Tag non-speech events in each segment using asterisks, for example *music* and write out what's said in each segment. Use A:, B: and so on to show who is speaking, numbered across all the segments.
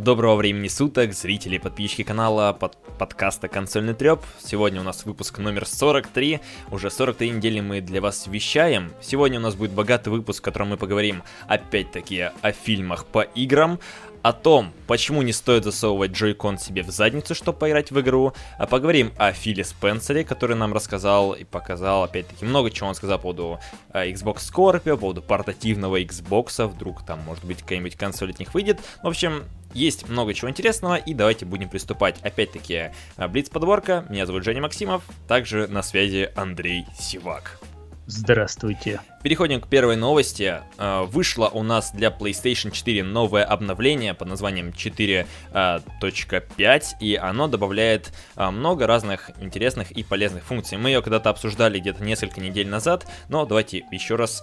A: Доброго времени суток, зрители и подписчики канала под подкаста «Консольный треп». Сегодня у нас выпуск номер 43. Уже 43 недели мы для вас вещаем. Сегодня у нас будет богатый выпуск, в котором мы поговорим опять-таки о фильмах по играм, о том, почему не стоит засовывать джойкон себе в задницу, чтобы поиграть в игру. А поговорим о Филе Спенсере, который нам рассказал и показал, опять-таки, много чего он сказал по поводу э, Xbox Scorpio, по поводу портативного Xbox, вдруг там, может быть, какая-нибудь консоль от них выйдет. В общем, есть много чего интересного, и давайте будем приступать. Опять-таки, э, Блиц-подборка, меня зовут Женя Максимов, также на связи Андрей Сивак.
B: Здравствуйте.
A: Переходим к первой новости. Э, вышло у нас для PlayStation 4 новое обновление под названием 4.5, и оно добавляет э, много разных интересных и полезных функций. Мы ее когда-то обсуждали где-то несколько недель назад, но давайте еще раз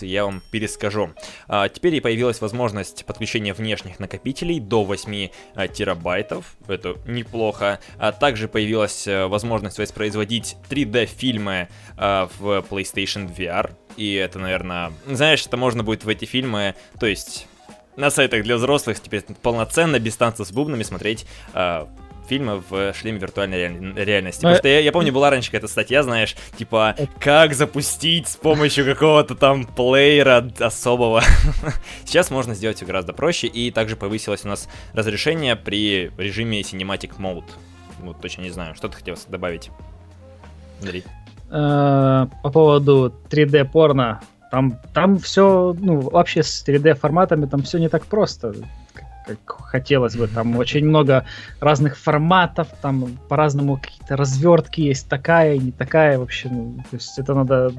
A: я вам перескажу. А, теперь и появилась возможность подключения внешних накопителей до 8 а, терабайтов, это неплохо. А также появилась э, возможность воспроизводить 3D-фильмы а, в PlayStation VR, и это, наверное, знаешь, это можно будет в эти фильмы, то есть на сайтах для взрослых теперь полноценно, без танцев с бубнами смотреть фильмы в шлеме виртуальной реальности. Но... Потому что я, я помню, была раньше какая-то статья, знаешь, типа, как запустить с помощью какого-то там плеера особого. *laughs* Сейчас можно сделать все гораздо проще, и также повысилось у нас разрешение при режиме Cinematic Mode. Вот точно не знаю, что ты хотел добавить,
B: Андрей? Э, по поводу 3D порно, там, там все, ну, вообще с 3D форматами там все не так просто как хотелось бы. Там очень много разных форматов, там по-разному какие-то развертки есть, такая, не такая, вообще, ну, то есть это надо,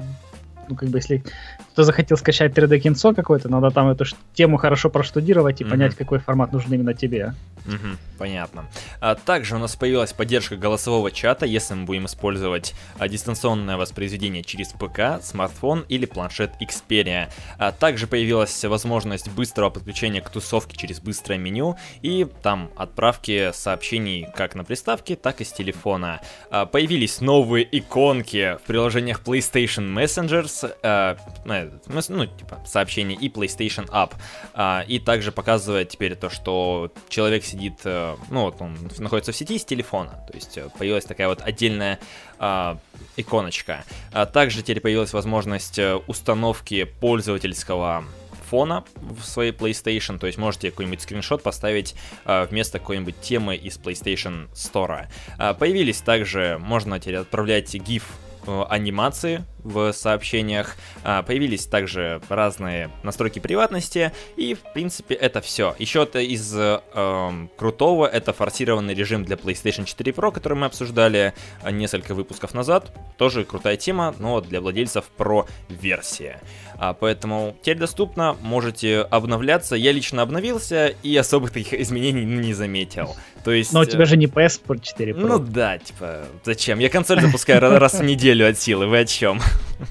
B: ну, как бы, если кто захотел скачать 3D кинцо какое-то, надо там эту тему хорошо проштудировать и mm-hmm. понять, какой формат нужен именно тебе.
A: Mm-hmm, понятно. А также у нас появилась поддержка голосового чата, если мы будем использовать а, дистанционное воспроизведение через ПК, смартфон или планшет Xperia. А также появилась возможность быстрого подключения к тусовке через быстрое меню и там отправки сообщений как на приставке, так и с телефона. А, появились новые иконки в приложениях PlayStation Messengers, а, э, ну, типа, сообщение и PlayStation App. А, и также показывает теперь то, что человек сидит, э, ну, вот он находится в сети с телефона. То есть э, появилась такая вот отдельная а, иконочка. А также теперь появилась возможность э, установки пользовательского фона в своей PlayStation, то есть можете какой-нибудь скриншот поставить а, вместо какой-нибудь темы из PlayStation Store. А, появились также, можно теперь отправлять GIF Э, анимации в сообщениях, а, появились также разные настройки приватности, и, в принципе, это все. Еще это из э, эм, крутого, это форсированный режим для PlayStation 4 Pro, который мы обсуждали э, несколько выпусков назад. Тоже крутая тема, но для владельцев Pro версии. А, поэтому теперь доступно, можете обновляться. Я лично обновился и особых таких *laughs* изменений не заметил. То есть...
B: Но у тебя же не PS 4 Pro.
A: Ну да, типа, зачем? Я консоль запускаю раз в *laughs* неделю от силы, вы о чем?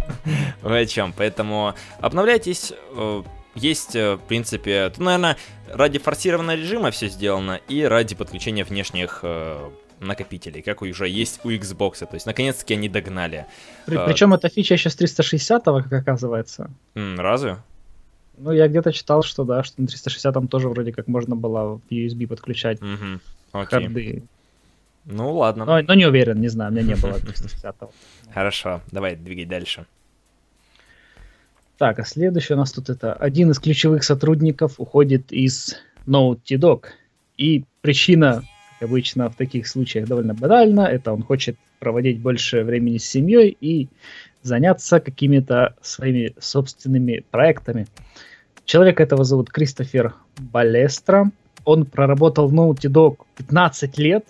A: *laughs* Вы о чем? Поэтому обновляйтесь, э, есть, э, в принципе, тут, наверное, ради форсированного режима все сделано и ради подключения внешних э, накопителей, как уже есть у Xbox. То есть, наконец-таки они догнали.
B: При, причем эта фича еще с 360-го, как оказывается.
A: М, разве?
B: Ну, я где-то читал, что да, что на 360-м тоже вроде как можно было в USB подключать угу. харды.
A: Ну, ладно.
B: Но, но не уверен, не знаю, у меня не было *laughs* 360-го.
A: Хорошо, давай двигай дальше.
B: Так, а следующий у нас тут это один из ключевых сотрудников уходит из Naughty Dog. И причина, обычно в таких случаях, довольно банальна. Это он хочет проводить больше времени с семьей и заняться какими-то своими собственными проектами. Человек этого зовут Кристофер Балестро. Он проработал в Naughty Dog 15 лет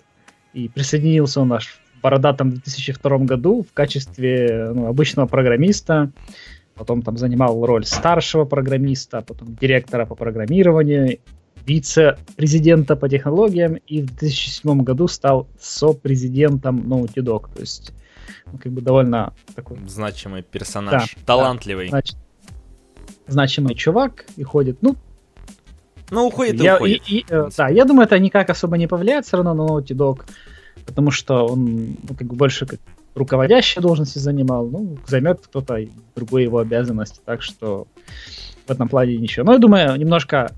B: и присоединился он аж в бородатом 2002 году в качестве ну, обычного программиста. Потом там занимал роль старшего программиста, потом директора по программированию, вице-президента по технологиям и в 2007 году стал со-президентом Naughty Dog. То есть ну, как бы довольно такой...
A: Значимый персонаж, да, талантливый. Да, значит,
B: значимый чувак и ходит, ну,
A: ну, уходит и я, уходит.
B: И, и, э, да, я думаю, это никак особо не повлияет все равно на Naughty Dog, потому что он ну, как бы больше как руководящей должности занимал, ну, займет кто-то другую его обязанности, так что в этом плане ничего. Но я думаю, немножко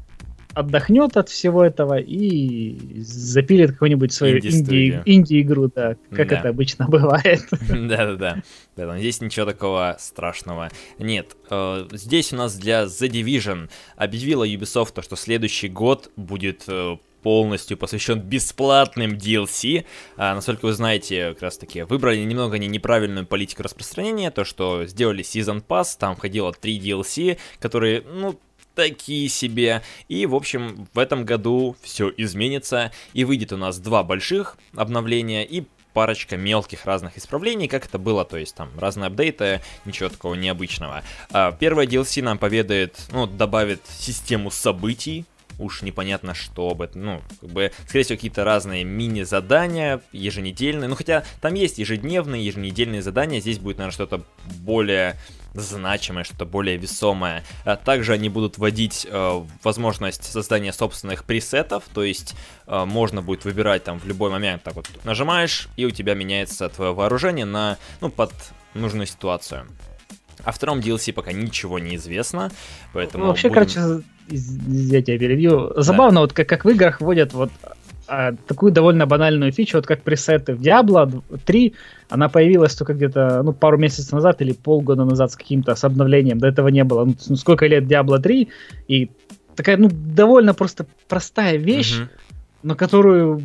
B: отдохнет от всего этого и запилит какую-нибудь свою
A: Инди-студию.
B: инди- инди-игру, да, как
A: Да.
B: это обычно *laughs* бывает.
A: Да-да-да. Поэтому здесь ничего такого страшного нет. Э, Здесь у нас для The Division объявила Ubisoft, то, что следующий год будет э, полностью посвящен бесплатным DLC. А, насколько вы знаете, как раз таки выбрали немного не неправильную политику распространения, то, что сделали Season Pass, там входило 3 DLC, которые, ну, такие себе. И, в общем, в этом году все изменится, и выйдет у нас два больших обновления и парочка мелких разных исправлений, как это было, то есть там разные апдейты, ничего такого необычного. А, Первое DLC нам поведает, ну, добавит систему событий, уж непонятно что об этом, ну, как бы, скорее всего, какие-то разные мини-задания, еженедельные, ну, хотя там есть ежедневные, еженедельные задания, здесь будет, наверное, что-то более значимое, что-то более весомое. А также они будут вводить э, возможность создания собственных пресетов, то есть э, можно будет выбирать там в любой момент, так вот нажимаешь, и у тебя меняется твое вооружение на, ну, под нужную ситуацию. О втором DLC пока ничего не известно, поэтому...
B: Ну, Вообще,
A: будем-
B: короче, я тебя перебью. Забавно, вот как, как в играх вводят вот а, такую довольно банальную фичу, вот как пресеты в Diablo 3, она появилась только где-то ну, пару месяцев назад или полгода назад с каким-то с обновлением. До этого не было. Ну, сколько лет Diablo 3, и такая, ну, довольно просто простая вещь,
A: Мгм.
B: на которую,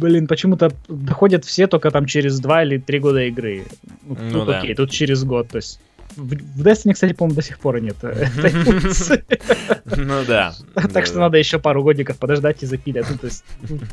B: блин, почему-то доходят все только там через два или три года игры. Ну,
A: Ну
B: тут
A: да.
B: окей, тут через год, то есть... В, Destiny, кстати, по-моему, до сих пор нет э, этой функции.
A: Ну да.
B: Так что надо еще пару годиков подождать и запилят. Ну, то есть,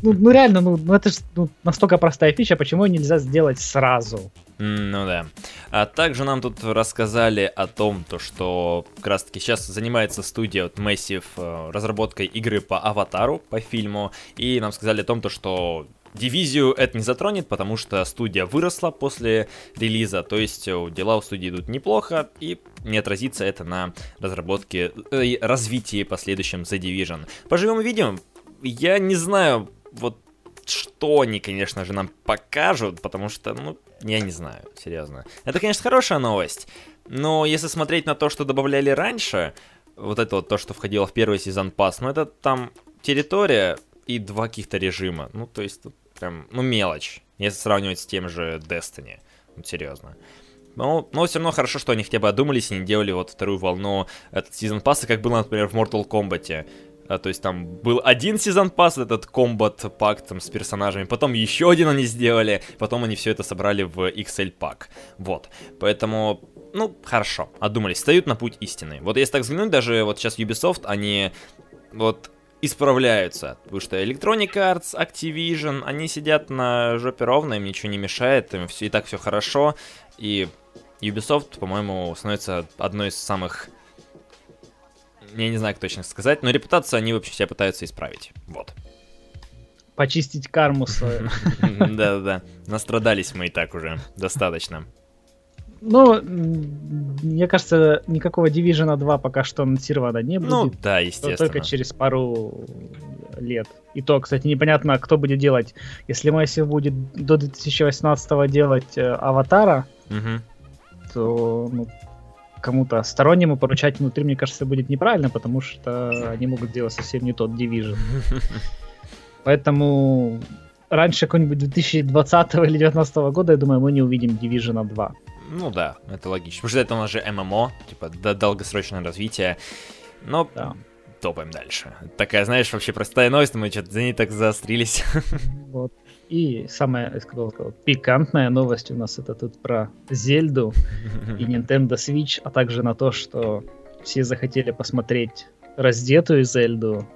B: ну, ну, реально, ну, ну это же ну, настолько простая фича, почему ее нельзя сделать сразу?
A: Ну да. А также нам тут рассказали о том, то, что как раз таки сейчас занимается студия вот Massive э, разработкой игры по Аватару, по фильму, и нам сказали о том, то, что дивизию это не затронет, потому что студия выросла после релиза, то есть э, дела у студии идут неплохо, и не отразится это на разработке э, и развитии последующем The Division. Поживем увидим. Я не знаю, вот что они, конечно же, нам покажут, потому что, ну, я не знаю, серьезно. Это, конечно, хорошая новость, но если смотреть на то, что добавляли раньше, вот это вот то, что входило в первый сезон пас, ну, это там территория и два каких-то режима, ну, то есть, прям, ну, мелочь, если сравнивать с тем же Destiny, ну, серьезно. Но, но все равно хорошо, что они хотя бы одумались и не делали вот вторую волну этот сезон пасса, как было, например, в Mortal Kombat. А, то есть там был один сезон пасс, этот комбат пак там с персонажами, потом еще один они сделали, потом они все это собрали в XL пак. Вот. Поэтому, ну, хорошо, одумались, встают на путь истины. Вот если так взглянуть, даже вот сейчас Ubisoft, они вот исправляются, потому что Electronic Arts, Activision, они сидят на жопе ровно, им ничего не мешает, им все, и так все хорошо, и Ubisoft, по-моему, становится одной из самых я не знаю, как точно сказать, но репутацию они вообще себя пытаются исправить. Вот.
B: Почистить карму свою. *laughs*
A: Да-да-да. Настрадались мы и так уже. Достаточно.
B: Ну, мне кажется, никакого Division 2 пока что анонсировано не
A: Ну,
B: будет.
A: да,
B: то
A: естественно.
B: Только через пару лет. И то, кстати, непонятно, кто будет делать. Если Massive будет до 2018 делать э, Аватара,
A: Мгм.
B: то ну, кому-то стороннему поручать внутри, мне кажется, будет неправильно, потому что они могут сделать совсем не тот Division. *laughs* Поэтому раньше какого-нибудь 2020 или 2019 года, я думаю, мы не увидим Division 2.
A: Ну да, это логично. Потому что это у нас же ММО, типа до- долгосрочное развитие. Но
B: Да.
A: топаем дальше. Такая, знаешь, вообще простая новость, мы что-то за ней так заострились. *laughs*
B: Вот. И самая, я сказал, пикантная новость у нас это тут про Зельду и *laughs* Nintendo Switch, а также на то, что все захотели посмотреть раздетую Зельду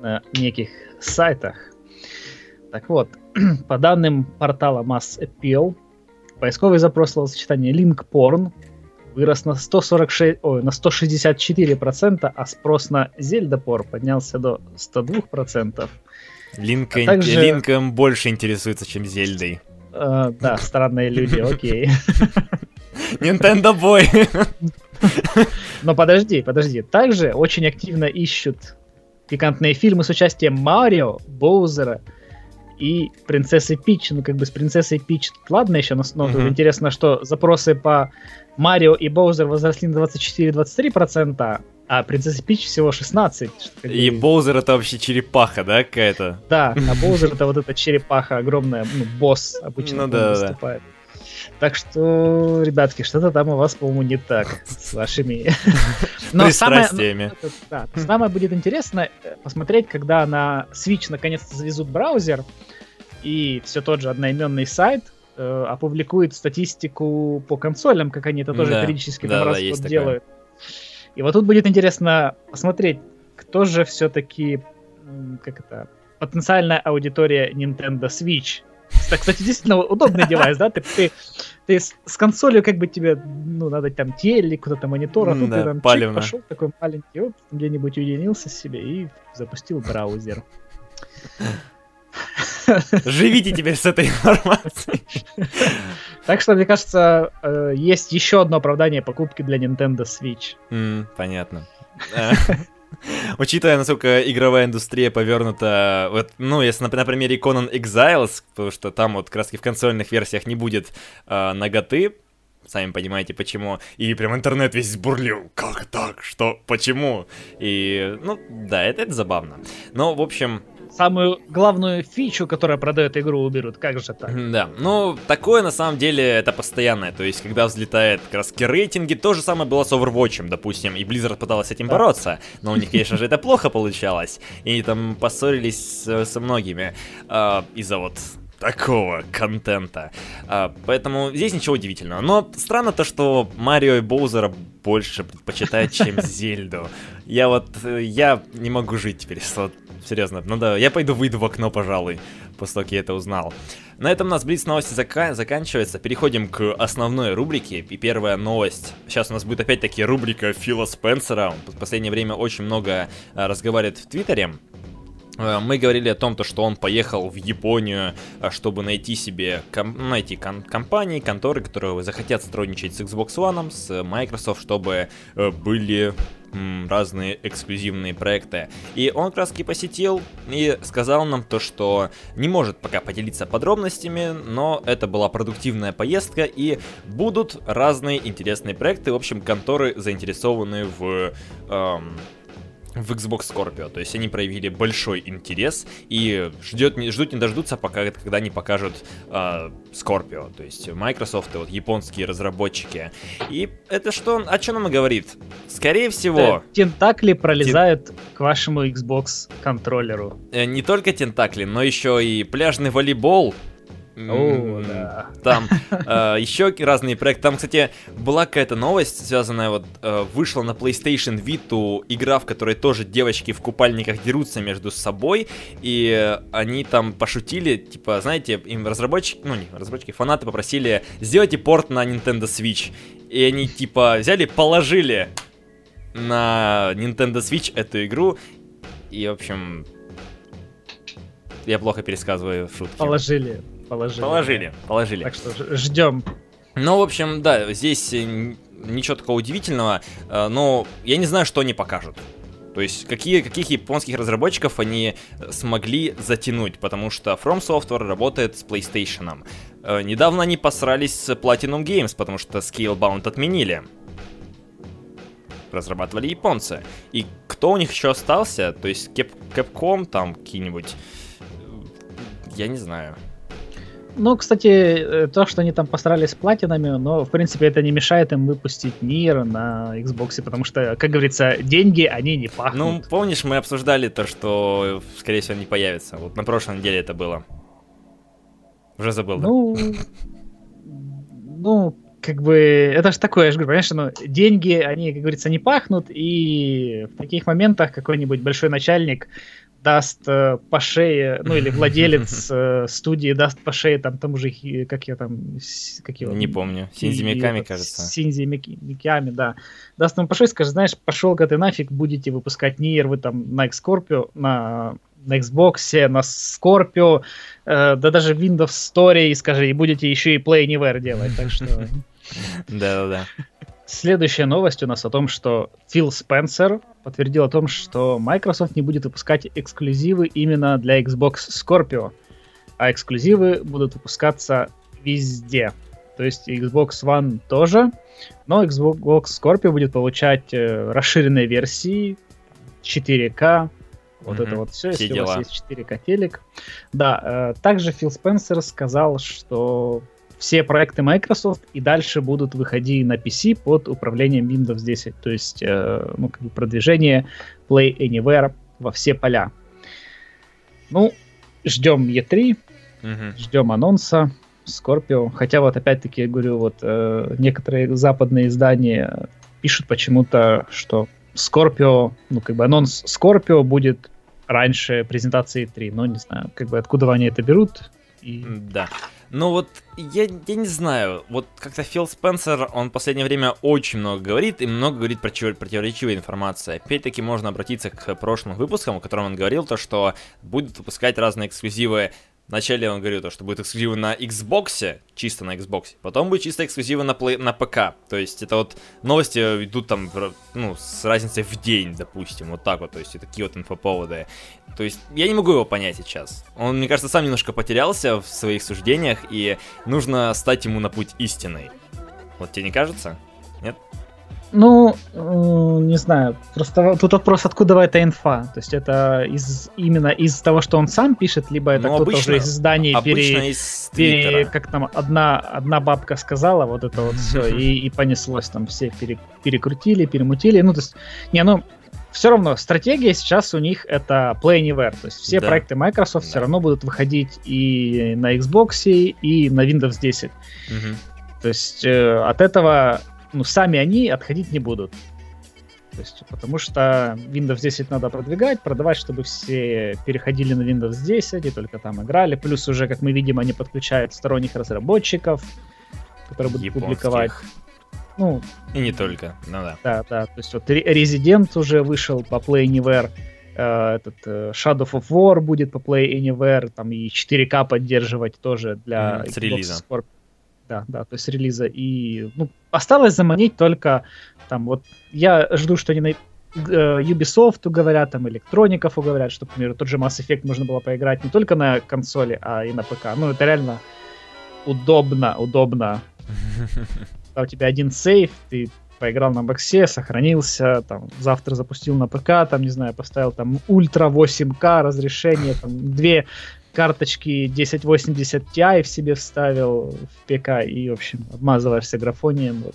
B: на неких сайтах. Так вот, *clears throat* по данным портала Mass Appeal, поисковый запрос словосочетания Link Porn вырос на 146, ой, на 164%, а спрос на Zelda Porn поднялся до 102%.
A: Линка,
B: А также-
A: Линком больше интересуется, чем Зельдой.
B: Э, да, странные люди, окей. *laughs*
A: Nintendo Boy! *laughs*
B: Но подожди, подожди. Также очень активно ищут пикантные фильмы с участием Марио, Боузера и принцессы Пич. Ну, как бы с принцессой Пич, ладно еще, но, но
A: Мгм.
B: интересно, что запросы по Марио и Боузер возросли на 24-23%, а принцесса Пич всего 16.
A: И бы... Боузер это вообще черепаха, да, какая-то?
B: Да, а Боузер это вот эта черепаха огромная, ну, босс обычно ну, да, выступает. Да. Так что, ребятки, что-то там у вас, по-моему, не так с вашими... *laughs*
A: Но самое,
B: да, самое будет интересно э, посмотреть, когда на Switch наконец-то завезут браузер, и все тот же одноименный сайт э, опубликует статистику по консолям, как они это тоже да, периодически да, там да, раз делают. И вот тут будет интересно посмотреть, кто же все-таки, как это, потенциальная аудитория Nintendo Switch так, кстати, действительно удобный девайс, да? Ты, ты, ты с, с консолью как бы тебе, ну, надо там телек, куда-то монитор, а тут да, ты там чик, пошел такой маленький, оп, где-нибудь уединился себе и запустил браузер.
A: Живите теперь с этой информацией.
B: Так что, мне кажется, э, есть еще одно оправдание покупки для Nintendo Switch.
A: понятно. *laughs* *laughs* Учитывая, насколько игровая индустрия повернута, вот, ну, если на, на примере Conan Exiles, потому что там вот как в консольных версиях не будет э, ноготы, сами понимаете почему, и прям интернет весь сбурлил, как так, что, почему, и, ну, да, это, это забавно. Но, в общем,
B: самую главную фичу, которая продает игру, уберут. Как же так?
A: Да, ну, такое на самом деле это постоянное. То есть, когда взлетает как раз рейтинги, то же самое было с Overwatch, допустим, и Blizzard пыталась с этим да. бороться, но у них, конечно же, это плохо получалось. И там поссорились со многими э, из-за вот такого контента. А, поэтому здесь ничего удивительного. Но странно то, что Марио и Боузера больше предпочитают, чем *laughs* Зельду. Я вот, э, я не могу жить теперь *laughs* вот, серьезно. Ну да, я пойду выйду в окно, пожалуй, после того, как я это узнал. На этом у нас Блиц новости зака- заканчивается. Переходим к основной рубрике. И первая новость. Сейчас у нас будет опять-таки рубрика Фила Спенсера. Он в последнее время очень много а, разговаривает в Твиттере. Э, мы говорили о том, то, что он поехал в Японию, чтобы найти себе ком- найти ком- компании, конторы, которые захотят сотрудничать с Xbox One, с Microsoft, чтобы э, были разные эксклюзивные проекты. И он как раз таки посетил и сказал нам то, что не может пока поделиться подробностями, но это была продуктивная поездка и будут разные интересные проекты. В общем, конторы заинтересованы в эм, в Xbox Scorpio. То есть они проявили большой интерес и ждет, ждут не дождутся, пока, когда они покажут э, Scorpio. То есть Microsoft и вот японские разработчики. И это что, о чем нам говорит? Скорее всего... Да,
B: тентакли пролезают тен... к вашему Xbox контроллеру.
A: Э, не только тентакли, но еще и пляжный волейбол
B: о, да.
A: Там э, еще разные проекты. Там, кстати, была какая-то новость, связанная вот э, вышла на PlayStation Vita игра, в которой тоже девочки в купальниках дерутся между собой, и они там пошутили, типа, знаете, им разработчики, ну не разработчики, фанаты попросили сделайте порт на Nintendo Switch, и они типа взяли, положили на Nintendo Switch эту игру, и в общем я плохо пересказываю шутки.
B: Положили положили.
A: Положили, положили.
B: Так что ждем.
A: Ну, в общем, да, здесь э, ничего такого удивительного, э, но я не знаю, что они покажут. То есть, какие, каких японских разработчиков они смогли затянуть, потому что From Software работает с PlayStation. Э, недавно они посрались с Platinum Games, потому что Scalebound отменили. Разрабатывали японцы. И кто у них еще остался? То есть Cap Capcom там какие-нибудь... Я не знаю.
B: Ну, кстати, э, то, что они там постарались с платинами, но, в принципе, это не мешает им выпустить Нир на Xbox, потому что, как говорится, деньги, они не пахнут.
A: Ну, помнишь, мы обсуждали то, что, скорее всего, не появится. Вот на прошлой неделе это было. Уже забыл,
B: ну, да? Ну, как бы, это же такое, я же говорю, понимаешь, ну, деньги, они, как говорится, не пахнут, и в таких моментах какой-нибудь большой начальник даст э, по шее, ну или *laughs* владелец э, студии даст по шее там тому же, как я там,
A: как его... Не помню, Синзи Миками, кажется.
B: Синзи Миками, да. Даст ему по шее, скажет, знаешь, пошел-ка ты нафиг, будете выпускать Nier, вы там на Scorpio, на на Xbox, на Scorpio, э, да даже в Windows Store, и скажи, и будете еще и Play Anywhere делать, так что... *laughs*
A: Да-да-да.
B: Следующая новость у нас о том, что Фил Спенсер подтвердил о том, что Microsoft не будет выпускать эксклюзивы именно для Xbox Scorpio, а эксклюзивы будут выпускаться везде. то есть Xbox One тоже, но Xbox Scorpio будет получать э, расширенные версии 4K, вот mm-hmm. это вот все,
A: все
B: если
A: дела.
B: у вас есть 4К телек. Да, э, также Фил Спенсер сказал, что все проекты Microsoft и дальше будут выходить на PC под управлением Windows 10. То есть, э, ну, как бы продвижение Play Anywhere во все поля. Ну, ждем E3,
A: Мгм.
B: ждем анонса Scorpio. Хотя вот опять-таки, я говорю, вот э, некоторые западные издания пишут почему-то, что Scorpio, ну как бы анонс Scorpio будет раньше презентации 3. Но не знаю, как бы откуда они это берут. И...
A: Да. Ну вот, я, я не знаю, вот как-то Фил Спенсер, он в последнее время очень много говорит, и много говорит про противоречивой информации. Опять-таки можно обратиться к прошлым выпускам, в котором он говорил то, что будут выпускать разные эксклюзивы. Вначале он говорил то, что будет эксклюзивы на Xbox, чисто на Xbox, потом будет чисто эксклюзивы на, плей- на ПК. То есть это вот новости идут там, ну, с разницей в день, допустим, вот так вот, то есть такие вот инфоповоды. То есть я не могу его понять сейчас. Он, мне кажется, сам немножко потерялся в своих суждениях, и нужно стать ему на путь истинный. Вот тебе не кажется?
B: Ну, не знаю, просто тут вопрос, откуда эта инфа. То есть это из именно из того, что он сам пишет, либо это
A: Ну,
B: кто-то уже из изданий пере-
A: из
B: пере- как там одна, одна бабка сказала, вот это вот все, и, и понеслось там, все пере- перекрутили, перемутили. Ну, то есть, не, ну, все равно стратегия сейчас у них это Play Anywhere. То есть все
A: Да.
B: проекты Microsoft все
A: Да.
B: равно будут выходить и на Xbox, и на Windows 10.
A: Мгм.
B: То есть э, от этого, ну, сами они отходить не будут. То есть, потому что Windows 10 надо продвигать, продавать, чтобы все переходили на Windows 10 и только там играли. Плюс уже, как мы видим, они подключают сторонних разработчиков, которые будут
A: Японских.
B: публиковать. Ну,
A: И не только, ну да.
B: да, да. То есть вот Re- Resident уже вышел по Play Anywhere. э, этот э, Shadow of War будет по Play Anywhere, там и 4К поддерживать тоже для
A: Мгм, с релиза.
B: Scorpio. Да, да, то есть релиза. И ну, осталось заманить только там вот я жду, что они на э, Ubisoft говорят, там Электроников говорят, что, к примеру, тот же Mass Effect можно было поиграть не только на консоли, а и на ПК. Ну, это реально удобно, удобно когда *laughs* у тебя один сейф, ты поиграл на боксе, сохранился, там, завтра запустил на ПК, там, не знаю, поставил там ультра 8К разрешение, там, две карточки 1080 Ti в себе вставил в ПК и, в общем, обмазываешься графонием, вот,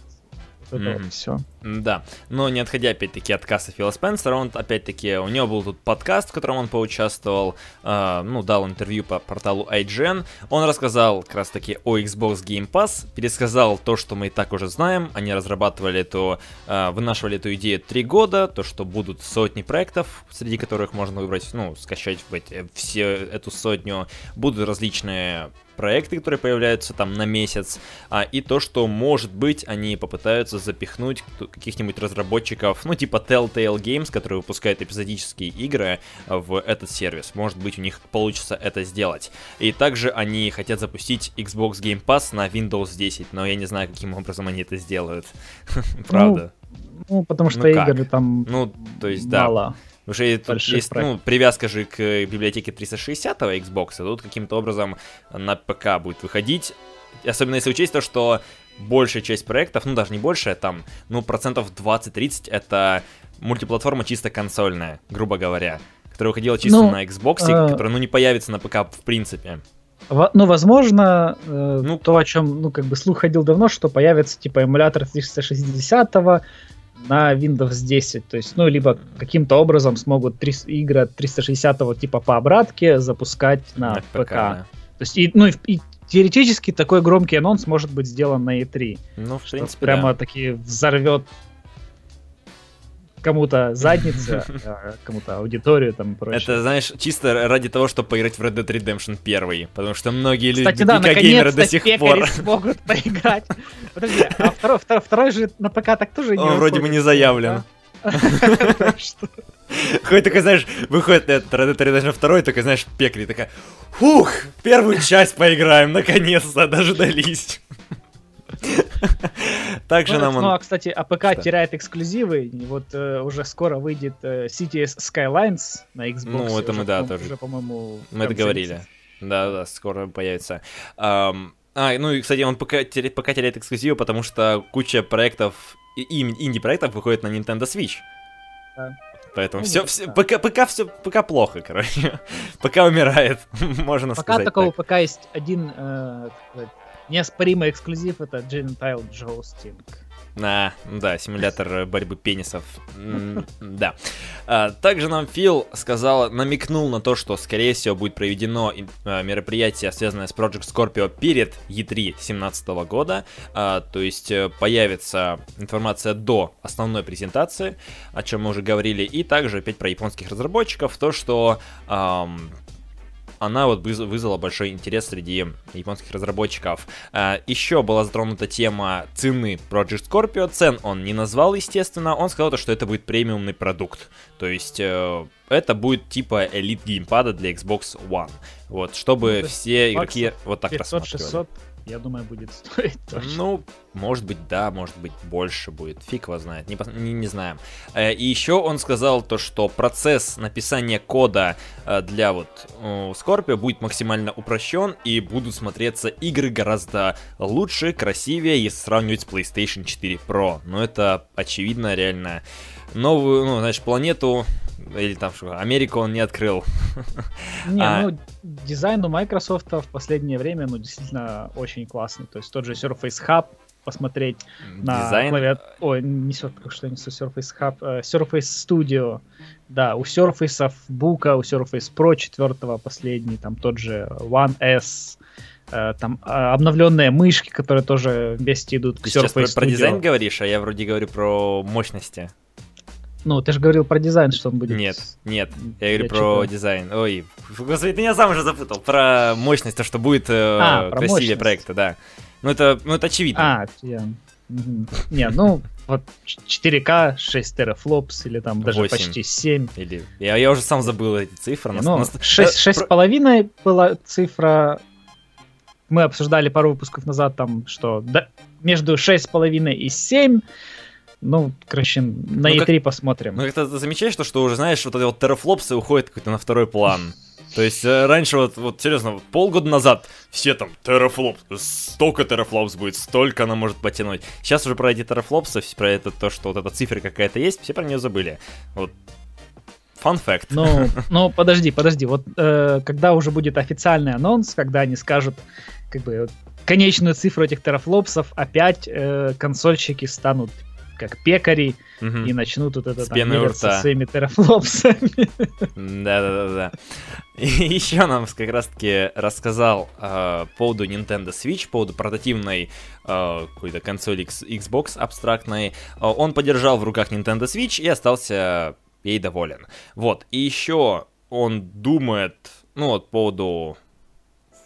B: вот это
A: Мгм.
B: вот все.
A: Да, но не отходя опять-таки от кассы Фила Спенсера, он опять-таки, у него был тут подкаст, в котором он поучаствовал, э, ну, дал интервью по порталу IGN, он рассказал как раз-таки о Xbox Game Pass, пересказал то, что мы и так уже знаем, они разрабатывали эту, э, вынашивали эту идею три года, то, что будут сотни проектов, среди которых можно выбрать, ну, скачать в эти- все эту сотню, будут различные проекты, которые появляются там на месяц, а, и то, что, может быть, они попытаются запихнуть каких-нибудь разработчиков, ну, типа Telltale Games, которые выпускают эпизодические игры а, в этот сервис. Может быть, у них получится это сделать. И также они хотят запустить Xbox Game Pass на Windows 10, но я не знаю, каким образом они это сделают. *laughs* Правда.
B: Ну, потому что
A: Ну как?
B: игр там
A: Ну, то есть, да.
B: Мало.
A: Уже тут есть, ну,
B: проектов.
A: привязка же к библиотеке 360 Xbox, а тут каким-то образом на ПК будет выходить. Особенно если учесть то, что большая часть проектов, ну даже не большая, там, ну, процентов 20-30 это мультиплатформа чисто консольная, грубо говоря, которая выходила чисто
B: Ну,
A: на Xbox,
B: э,
A: которая, ну, не появится на ПК в принципе.
B: Ну, возможно, э,
A: Ну,
B: то, о чем, ну, как бы слух ходил давно, что появится, типа, эмулятор 360 на Windows 10. То есть, ну, либо каким-то образом смогут три- игры от 360 типа по обратке запускать на,
A: на
B: ПК.
A: да.
B: То есть, и, ну, и, и теоретически такой громкий анонс может быть сделан на E3.
A: Ну, в
B: Что
A: принципе,
B: прямо
A: да.
B: таки взорвет кому-то *laughs* задницы, а кому-то аудиторию там и прочее.
A: Это, знаешь, чисто ради того, чтобы поиграть в Red Dead Redemption 1, потому что многие люди,
B: Кстати, да,
A: геймеры до сих пор... *laughs*
B: смогут поиграть. Подожди, а второй, второй, второй же на ПК так тоже не
A: Он вроде бы не заявлен. *laughs* Хоть такой, знаешь, выходит этот Red Dead Redemption 2, такой, знаешь, пекли, такая, фух, первую часть поиграем, наконец-то, дождались. *laughs* Также
B: Ну,
A: нам
B: Ну, а,
A: он...
B: кстати, а
A: ПК
B: теряет эксклюзивы. Вот э, уже скоро выйдет э, Cities Skylines на Xbox.
A: Ну, это мы, да, тоже.
B: Уже, по-моему,
A: Мы это говорили.
B: месяца.
A: Да, да, скоро появится. А, ну и, кстати, он ПК, теряет, ПК теряет эксклюзивы, потому что куча проектов, инди-проектов выходит на Nintendo Switch. Да. Поэтому ну, все, все пока, пока все, пока плохо, короче. *laughs* ПК умирает, *laughs* можно
B: пока
A: сказать.
B: Пока такого, пока есть один э, неоспоримый эксклюзив, это Gentile Jousting.
A: А, да, симулятор борьбы пенисов. Да. А, также нам Фил сказал, намекнул на то, что, скорее всего, будет проведено а, мероприятие, связанное с Project Scorpio перед E3 2017 года. А, то есть э, появится информация до основной презентации, о чем мы уже говорили. И также опять про японских разработчиков, то, что она вот вызвала большой интерес среди японских разработчиков. А, Еще была затронута тема цены Project Scorpio. Цен он не назвал, естественно. Он сказал, что это будет премиумный продукт. То есть э, это будет типа элит геймпада для Xbox One. Вот, чтобы ну, все игроки вот так 500, рассматривали. 600
B: я думаю, будет *laughs* стоить
A: точно. Ну, может быть, да, может быть, больше будет. Фиг его знает, не, не, не знаем. Э, и еще он сказал то, что процесс написания кода э, для вот Scorpio будет максимально упрощен и будут смотреться игры гораздо лучше, красивее, если сравнивать с PlayStation 4 Pro. Но это очевидно, реально. Новую, ну, знаешь, планету или там что, Америку он не открыл. *laughs*
B: Не, а... ну, дизайн у Microsoft в последнее время, ну, действительно очень классный. То есть тот же Surface Hub, посмотреть на Дизайн... клавиат... Ой, не Surface, что не Surface Hub, uh, Surface Studio. Да, у Surface Book, у Surface Pro 4 последний, там тот же One S, uh, там uh, обновленные мышки, которые тоже вместе идут
A: Ты к Surface сейчас про, про дизайн говоришь, а я вроде говорю про мощности.
B: Ну, ты же говорил про дизайн, что он будет.
A: Нет, нет, я говорю я про читаю. дизайн. Ой, господи, ты меня сам уже запутал. Про мощность, то, что будет э, а, красивее проекта, да. Ну, это, ну, это очевидно.
B: А, я... Не, ну, вот 4К, 6 терафлопс, или там даже 8. почти 7.
A: Или... Я, я уже сам забыл эти цифры.
B: Ну, 6,5 э, была цифра. Мы обсуждали пару выпусков назад, там, что да, между 6,5 и 7 ну, короче, на ну, E3 как, посмотрим.
A: Ну, как-то замечаешь, что, что уже, знаешь, вот эти вот террафлопсы уходят какой-то на второй план. То есть э, раньше вот, вот серьезно, вот полгода назад все там терафлопс, столько терафлопс будет, столько она может потянуть. Сейчас уже про эти терафлопсы, про это то, что вот эта цифра какая-то есть, все про нее забыли. Вот Fun fact.
B: Ну, *laughs* ну подожди, подожди. Вот э, когда уже будет официальный анонс, когда они скажут, как бы, конечную цифру этих терафлопсов, опять э, консольщики станут как пекари угу. и начнут вот это С там мериться своими терафлопсами.
A: Да-да-да. Еще нам как раз-таки рассказал э, по поводу Nintendo Switch, по поводу портативной э, какой-то консоли Xbox абстрактной. Э, он подержал в руках Nintendo Switch и остался ей доволен. Вот. И еще он думает, ну вот, по поводу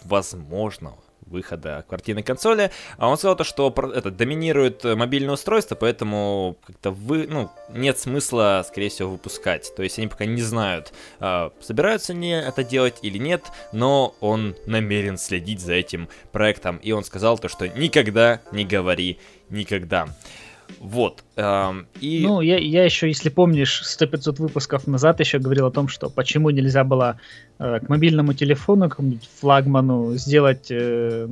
A: возможного выхода квартирной консоли, а он сказал то, что это доминирует мобильное устройство, поэтому как-то вы, ну, нет смысла, скорее всего, выпускать. То есть они пока не знают, а, собираются они это делать или нет, но он намерен следить за этим проектом. И он сказал то, что никогда не говори никогда. Вот. Эм, и...
B: Ну, я, я еще, если помнишь, 100-500 выпусков назад еще говорил о том, что почему нельзя было э, к мобильному телефону, к флагману сделать э,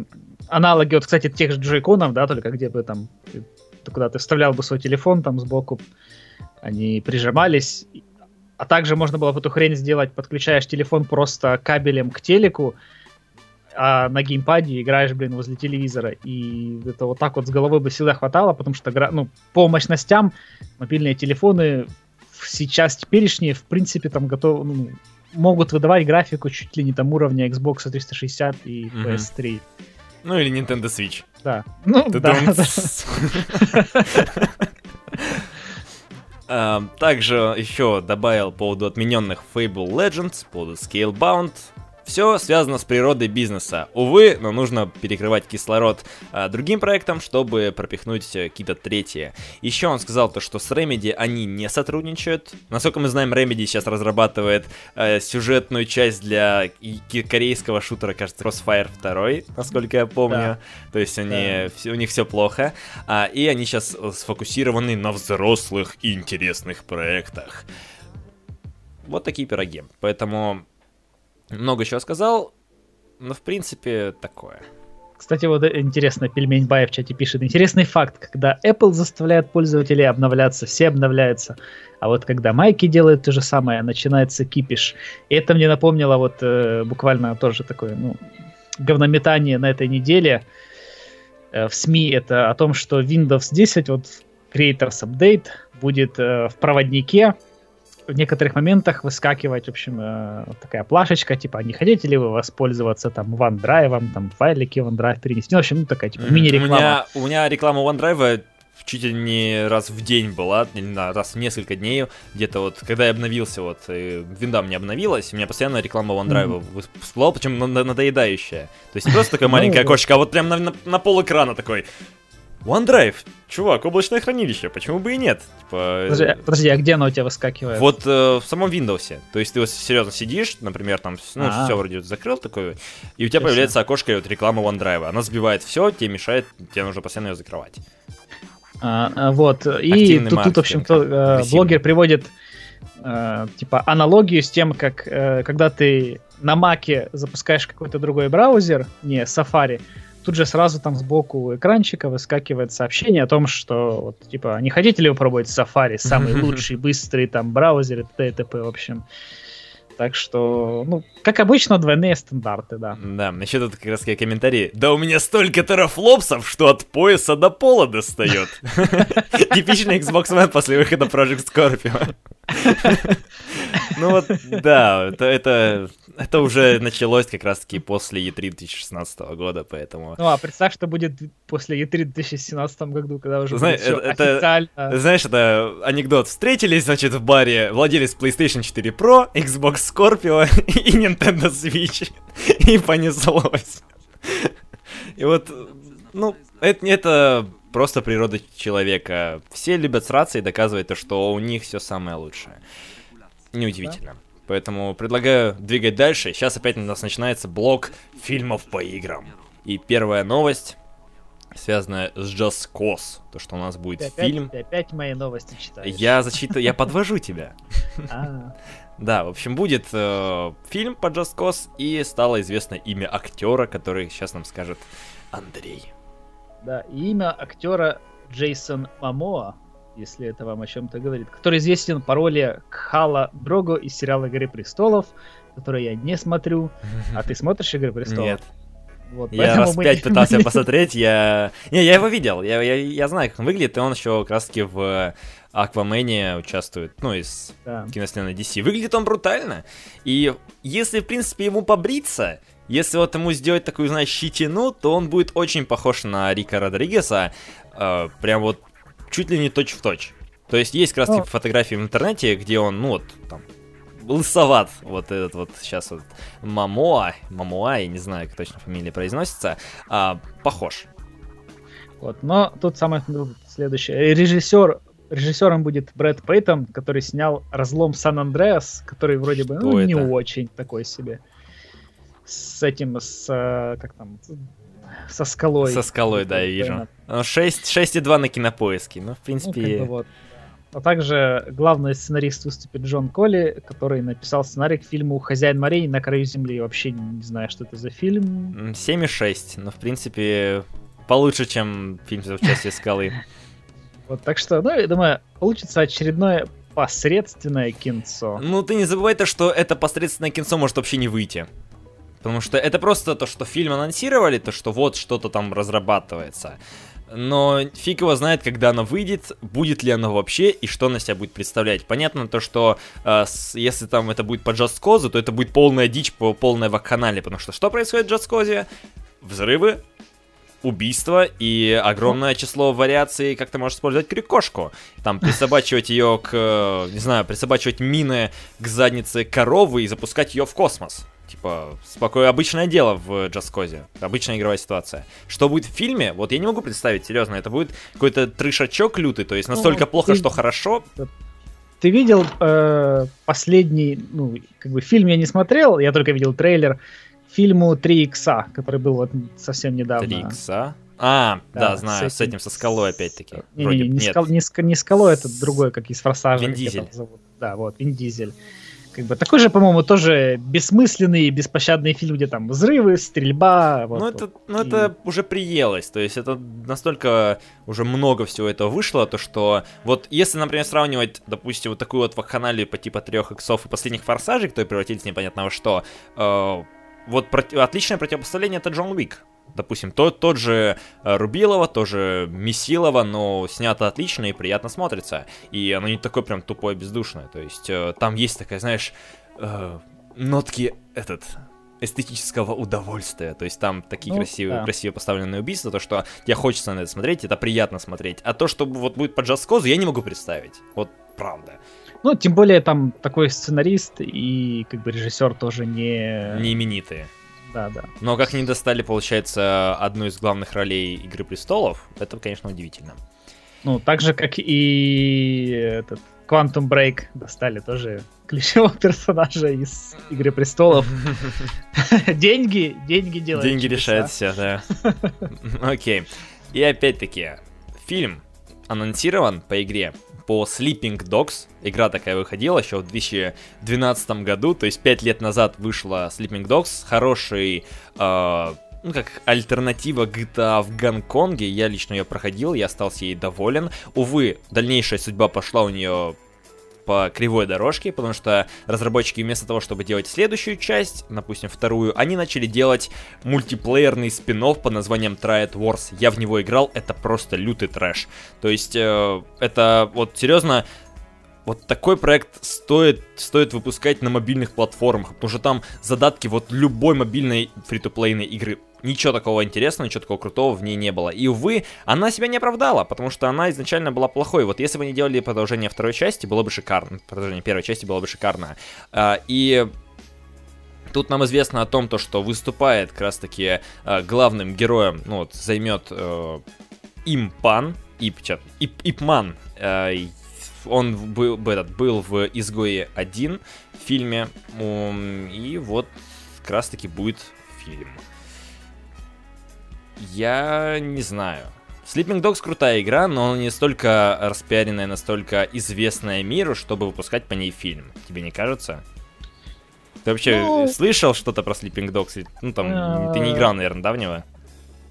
B: аналоги, вот, кстати, тех же джойконов, да, только где бы там, ты, куда ты вставлял бы свой телефон там сбоку, они прижимались, а также можно было бы эту хрень сделать, подключаешь телефон просто кабелем к телеку, а на геймпаде играешь, блин, возле телевизора. И это вот так вот с головой бы всегда хватало, потому что ну, по мощностям мобильные телефоны сейчас теперешние, в принципе, там готовы, ну, могут выдавать графику чуть ли не там уровня Xbox 360 и mm-hmm. PS3.
A: Ну или Nintendo Switch.
B: Да. Ну, да. *laughs*
A: Также еще добавил по поводу отмененных Fable Legends, по поводу Scalebound, все связано с природой бизнеса. Увы, но нужно перекрывать кислород а, другим проектам, чтобы пропихнуть э, какие-то третьи. Еще он сказал то, что с Remedy они не сотрудничают. Насколько мы знаем, Remedy сейчас разрабатывает э, сюжетную часть для корейского шутера, кажется, Crossfire 2, насколько я помню. Да. То есть они, да. все, у них все плохо. А, и они сейчас э, сфокусированы на взрослых и интересных проектах. Вот такие пироги. Поэтому много чего сказал, но в принципе такое.
B: Кстати, вот интересно, Пельмень Бай в чате пишет. Интересный факт, когда Apple заставляет пользователей обновляться, все обновляются. А вот когда майки делают то же самое, начинается кипиш. И это мне напомнило вот э, буквально тоже такое, ну, говнометание на этой неделе э, в СМИ. Это о том, что Windows 10, вот Creators Update, будет э, в проводнике в некоторых моментах выскакивать, в общем, э, такая плашечка, типа, не хотите ли вы воспользоваться там OneDrive, там файлики OneDrive перенести, ну, в общем, ну, такая, типа, мини-реклама.
A: У меня, у меня реклама OneDrive чуть ли не раз в день была, раз в несколько дней, где-то вот, когда я обновился, вот, винда мне обновилась, у меня постоянно реклама OneDrive mm-hmm. всплыла, причем надоедающая. То есть не просто такое *laughs* маленькое ну, окошко, а вот прям на, на, на пол экрана такой, OneDrive, чувак, облачное хранилище, почему бы и нет?
B: Типа, подожди, э, подожди, а где оно у тебя выскакивает?
A: Вот э, в самом Windows. То есть ты вот серьезно сидишь, например, там, ну, А-а-а. все вроде закрыл такое, и у тебя появляется окошко вот рекламы OneDrive. Она сбивает все, тебе мешает, тебе нужно постоянно ее закрывать.
B: А, а, вот, и тут, тут, в общем-то, э, блогер приводит э, типа аналогию с тем, как э, когда ты на Маке запускаешь какой-то другой браузер, не Safari, тут же сразу там сбоку экранчика выскакивает сообщение о том, что вот, типа, не хотите ли вы пробовать Safari, самый лучший, быстрый там браузер, и т.д. в общем. Так что, ну, как обычно, двойные стандарты, да.
A: Да, еще тут как раз комментарии. Да у меня столько терафлопсов, что от пояса до пола достает. *laughs* Типичный Xbox One после выхода Project Scorpio. *laughs* Ну вот, да, это, это, это уже началось как раз-таки после E3 2016 года, поэтому...
B: Ну, а представь, что будет после E3 2017 году, когда уже Зна- будет это, официально...
A: Знаешь, это анекдот. Встретились, значит, в баре владелец PlayStation 4 Pro, Xbox Scorpio *laughs* и Nintendo Switch. И понеслось. И вот, ну, это, это просто природа человека. Все любят сраться и доказывать то, что у них все самое лучшее. Неудивительно. Да? Поэтому предлагаю двигать дальше. Сейчас опять у нас начинается блок фильмов по играм. И первая новость, связанная с Just Cause. То, что у нас будет
B: ты
A: опять, фильм.
B: Ты опять мои новости читаешь.
A: Я зачитываю, я подвожу тебя. *laughs* А. Да, в общем, будет э, фильм по Just Cause, и стало известно имя актера, который сейчас нам скажет Андрей.
B: Да, имя актера Джейсон Мамоа, если это вам о чем-то говорит, который известен по роли Кхала Дрого из сериала «Игры престолов», который я не смотрю. А ты смотришь «Игры престолов»?
A: Нет. Вот, я раз мы... пять *laughs* пытался посмотреть, я... Не, я его видел, я, я, я знаю, как он выглядит, и он еще как раз таки в Аквамене участвует, ну, из да. киновселенной DC. Выглядит он брутально, и если, в принципе, ему побриться, если вот ему сделать такую, знаешь, щетину, то он будет очень похож на Рика Родригеса. Э, прям вот чуть ли не точь-в-точь. То есть есть как раз типа фотографии в интернете, где он, ну вот, там, лысоват, вот этот вот сейчас вот Мамоа, Мамоа, я не знаю, как точно фамилия произносится, а, похож.
B: Вот, но тут самое следующее. Режиссер режиссером будет Брэд Пейтон, который снял «Разлом Сан-Андреас», который вроде бы ну, не очень такой себе с этим, с, э, как там, со скалой.
A: Со скалой, да, я вижу. 6, 6,2 на кинопоиске, ну, в принципе... Ну, как бы вот.
B: А также главный сценарист выступит Джон Колли, который написал сценарий к фильму «Хозяин морей на краю земли». Вообще не знаю, что это за фильм.
A: 7,6, но, в принципе, получше, чем фильм в части скалы. *laughs*
B: Вот, так что, ну, я думаю, получится очередное посредственное кинцо.
A: Ну, ты не забывай то, что это посредственное кинцо может вообще не выйти. Потому что это просто то, что фильм анонсировали, то, что вот что-то там разрабатывается. Но фиг его знает, когда оно выйдет, будет ли оно вообще и что на себя будет представлять. Понятно то, что э, с, если там это будет по Just Cause, то это будет полная дичь по полной вакханалии. Потому что что происходит в Just Cause? Взрывы, убийство и огромное число вариаций, как ты можешь использовать крюкошку. Там *laughs* присобачивать ее к, э, не знаю, присобачивать мины к заднице коровы и запускать ее в космос. Типа, спокойно, обычное дело в Джаскозе. Обычная игровая ситуация. Что будет в фильме, вот я не могу представить, серьезно. Это будет какой-то трешачок лютый, то есть настолько ну, плохо, ты, что хорошо.
B: Ты видел э, последний, ну, как бы фильм я не смотрел, я только видел трейлер фильму 3 икса, который был вот совсем недавно.
A: 3 икса? А, да, да знаю, с этим, с этим, со скалой опять-таки.
B: Не, не, не, не, скал, не, не скалой, это другой, как из Форсажа.
A: Вин Дизель.
B: Да, вот, Вин Дизель. Как бы такой же, по-моему, тоже бессмысленный и беспощадный фильм, где там взрывы, стрельба.
A: Вот, ну, это, вот, ну, и... это уже приелось. То есть это настолько уже много всего этого вышло, то что вот если, например, сравнивать, допустим, вот такую вот вакханалию по типа трех иксов и последних форсажей, которые превратились непонятно во что, э, вот против... отличное противопоставление это Джон Уик допустим, тот, тот же э, Рубилова, тоже Месилова, но снято отлично и приятно смотрится. И оно не такое прям тупое, бездушное. То есть э, там есть такая, знаешь, э, нотки этот эстетического удовольствия. То есть там такие ну, красивые, да. красиво поставленные убийства, то, что тебе хочется на это смотреть, это приятно смотреть. А то, что вот будет по джаз-козу, я не могу представить. Вот правда.
B: Ну, тем более там такой сценарист и как бы режиссер тоже не...
A: Не именитые.
B: Да, да.
A: Но как они достали, получается, одну из главных ролей Игры престолов, это, конечно, удивительно.
B: Ну, так же, как и этот Quantum Break достали тоже ключевого *laughs* персонажа из Игры престолов. *laughs* Деньги, деньги делают.
A: Деньги решают все, да. *laughs* Окей. И опять-таки, фильм анонсирован по игре по Sleeping Dogs. Игра такая выходила еще в 2012 году, то есть 5 лет назад вышла Sleeping Dogs. Хороший, э, ну как альтернатива GTA в Гонконге. Я лично ее проходил, я остался ей доволен. Увы, дальнейшая судьба пошла у нее по кривой дорожке, потому что разработчики вместо того, чтобы делать следующую часть, допустим, вторую, они начали делать мультиплеерный спин под названием Triad Wars. Я в него играл, это просто лютый трэш. То есть, э, это вот серьезно, вот такой проект стоит, стоит выпускать на мобильных платформах, потому что там задатки вот любой мобильной фри-то-плейной игры ничего такого интересного, ничего такого крутого в ней не было. И, увы, она себя не оправдала, потому что она изначально была плохой. Вот если бы не делали продолжение второй части, было бы шикарно. Продолжение первой части было бы шикарно. А, и Тут нам известно о том, то, что выступает как раз-таки э, главным героем, ну вот, займет э, Импан, Ип, Ип, Ипман. Э, он был, этот, был в «Изгое 1» фильме, и вот как раз-таки будет фильм. Я не знаю. Sleeping Dogs крутая игра, но не столько распиаренная, настолько известная миру, чтобы выпускать по ней фильм. Тебе не кажется? Ты вообще ну... слышал что-то про Sleeping Dogs? Ну там, а... ты не играл, наверное, давнего?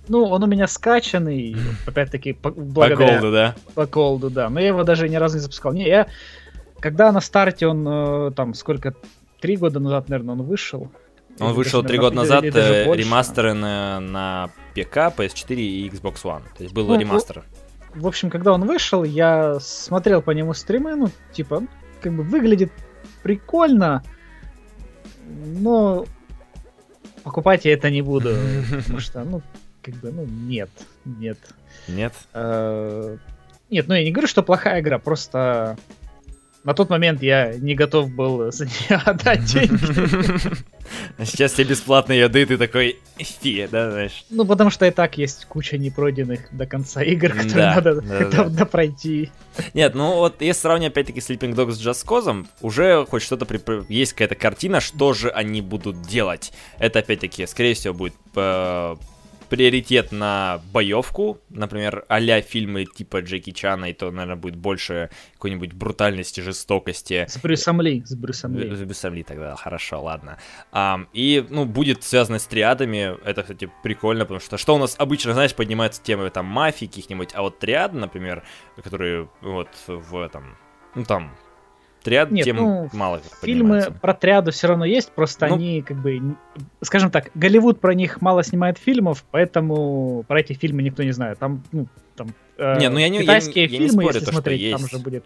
B: Ну, он у меня скачанный, опять-таки,
A: по, *laughs* благодаря... По голду, да?
B: По голду, да. Но я его даже ни разу не запускал. Не, я... Когда на старте он, э, там, сколько, три года назад, наверное, он вышел,
A: он вышел три года назад, э, ремастеры на, ПК, PS4 и Xbox One. То есть был ну, ремастер.
B: В, в общем, когда он вышел, я смотрел по нему стримы, ну, типа, как бы выглядит прикольно, но покупать я это не буду, *laughs* потому что, ну, как бы, ну, нет, нет.
A: Нет?
B: Э, нет, ну я не говорю, что плохая игра, просто на тот момент я не готов был за нее *laughs* отдать деньги.
A: А сейчас тебе бесплатной еды, ты такой, фи, да, знаешь?
B: Ну, потому что и так есть куча непройденных до конца игр, которые да, надо да, *laughs* да. пройти.
A: Нет, ну вот если сравнивать опять-таки Sleeping Dogs с Just Cause, уже хоть что-то при... есть какая-то картина, что же они будут делать. Это опять-таки, скорее всего, будет э, приоритет на боевку, например, а фильмы типа Джеки Чана, и то, наверное, будет больше какой-нибудь брутальности, жестокости.
B: С Брюсом Ли, с Брюсом
A: Ли. С Брюсом Ли тогда, хорошо, ладно. А, и, ну, будет связано с триадами, это, кстати, прикольно, потому что что у нас обычно, знаешь, поднимаются темы там мафии каких-нибудь, а вот триады, например, которые вот в этом, ну, там, Триад Нет, тем ну, мало
B: Фильмы про триаду все равно есть, просто ну, они как бы, скажем так, Голливуд про них мало снимает фильмов, поэтому про эти фильмы никто не знает. Там, ну, там
A: э, не, ну, я не, китайские я, я фильмы, не спорю, если то, смотреть, что есть. там же будет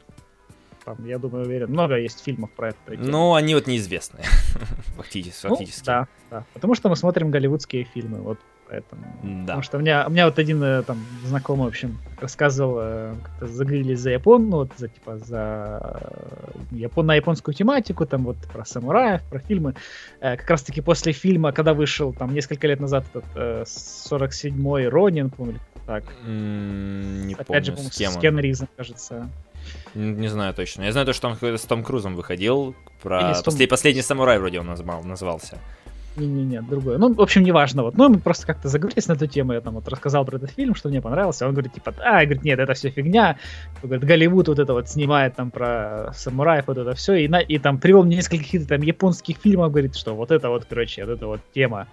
B: там, я думаю, уверен, много есть фильмов про это.
A: Ну, они вот неизвестные, *laughs* фактически. Ну,
B: да, да, потому что мы смотрим голливудские фильмы, вот поэтому. Да. Потому что у меня, у меня вот один э, там знакомый, в общем, рассказывал, э, как-то загрелись за Япон, ну вот за типа за э, Япон, на японскую тематику, там вот про самураев, про фильмы. Как раз таки после фильма, когда вышел там несколько лет назад этот 47-й Ронин, помню, так.
A: Mm, не
B: Опять
A: помню,
B: же, с, с Кен Ризом, кажется.
A: Не, знаю точно. Я знаю то, что он с Том Крузом выходил. Про... Том... После... Последний самурай вроде он назвал, назывался.
B: Не-не-не, другое. Ну, в общем, неважно. Вот. Ну, мы просто как-то заговорились на эту тему. Я там вот рассказал про этот фильм, что мне понравился. Он говорит, типа, а, говорит, нет, это все фигня. Он говорит, Голливуд вот это вот снимает там про самураев, вот это все. И, на, и там привел мне несколько каких-то там японских фильмов, говорит, что вот это вот, короче, вот эта вот тема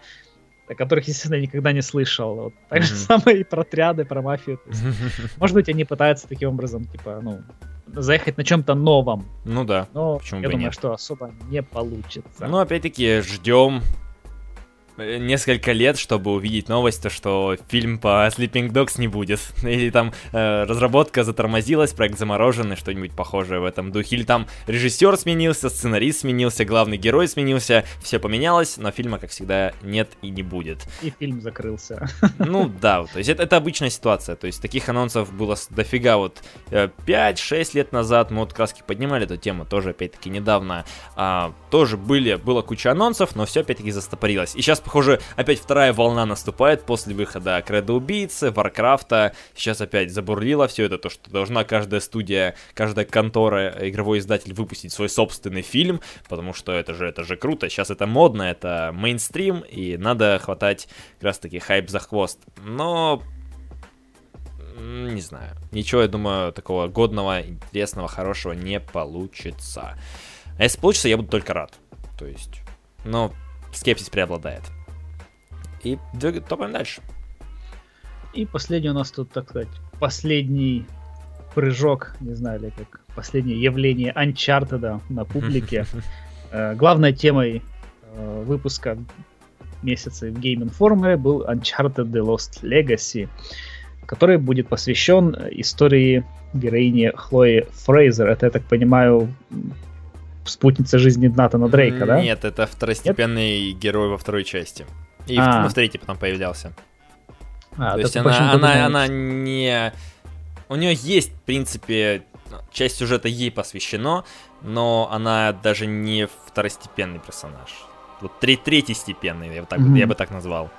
B: о которых, естественно, никогда не слышал. Вот. Так mm-hmm. же самое и про отряды, про мафию. Есть, *laughs* может быть, они пытаются таким образом, типа, ну, заехать на чем-то новом.
A: Ну да.
B: Но Почему я думаю, нет? что особо не получится.
A: Ну, опять-таки, ждем несколько лет, чтобы увидеть новость, то что фильм по Sleeping Dogs не будет. *laughs* Или там э, разработка затормозилась, проект заморожен, и что-нибудь похожее в этом духе. Или там режиссер сменился, сценарист сменился, главный герой сменился, все поменялось, но фильма, как всегда, нет и не будет.
B: И фильм закрылся.
A: Ну да, то есть это, это обычная ситуация. То есть таких анонсов было дофига вот 5-6 э, лет назад. Мы вот краски поднимали эту тему тоже, опять-таки, недавно. А, тоже были, было куча анонсов, но все опять-таки застопорилось. И сейчас похоже, опять вторая волна наступает после выхода Кредо Убийцы, Варкрафта. Сейчас опять забурлило все это, то, что должна каждая студия, каждая контора, игровой издатель выпустить свой собственный фильм, потому что это же, это же круто. Сейчас это модно, это мейнстрим, и надо хватать как раз таки хайп за хвост. Но не знаю. Ничего, я думаю, такого годного, интересного, хорошего не получится. А если получится, я буду только рад. То есть, но скепсис преобладает. И топаем дальше.
B: И последний у нас тут, так сказать, последний прыжок, не знаю ли как, последнее явление Uncharted на публике. *laughs* Э, главной темой э, выпуска месяца в Game Informer был Uncharted The Lost Legacy, который будет посвящен истории героини Хлои Фрейзер. Это, я так понимаю, спутница жизни Натана Дрейка, да?
A: Нет, это второстепенный Нет? герой во второй части. И а. в, в третьей потом появлялся. А, То есть она, она, она не... У нее есть, в принципе, часть сюжета ей посвящено, но она даже не второстепенный персонаж. Вот третий третьестепенный, я бы так, mm-hmm. я бы так назвал.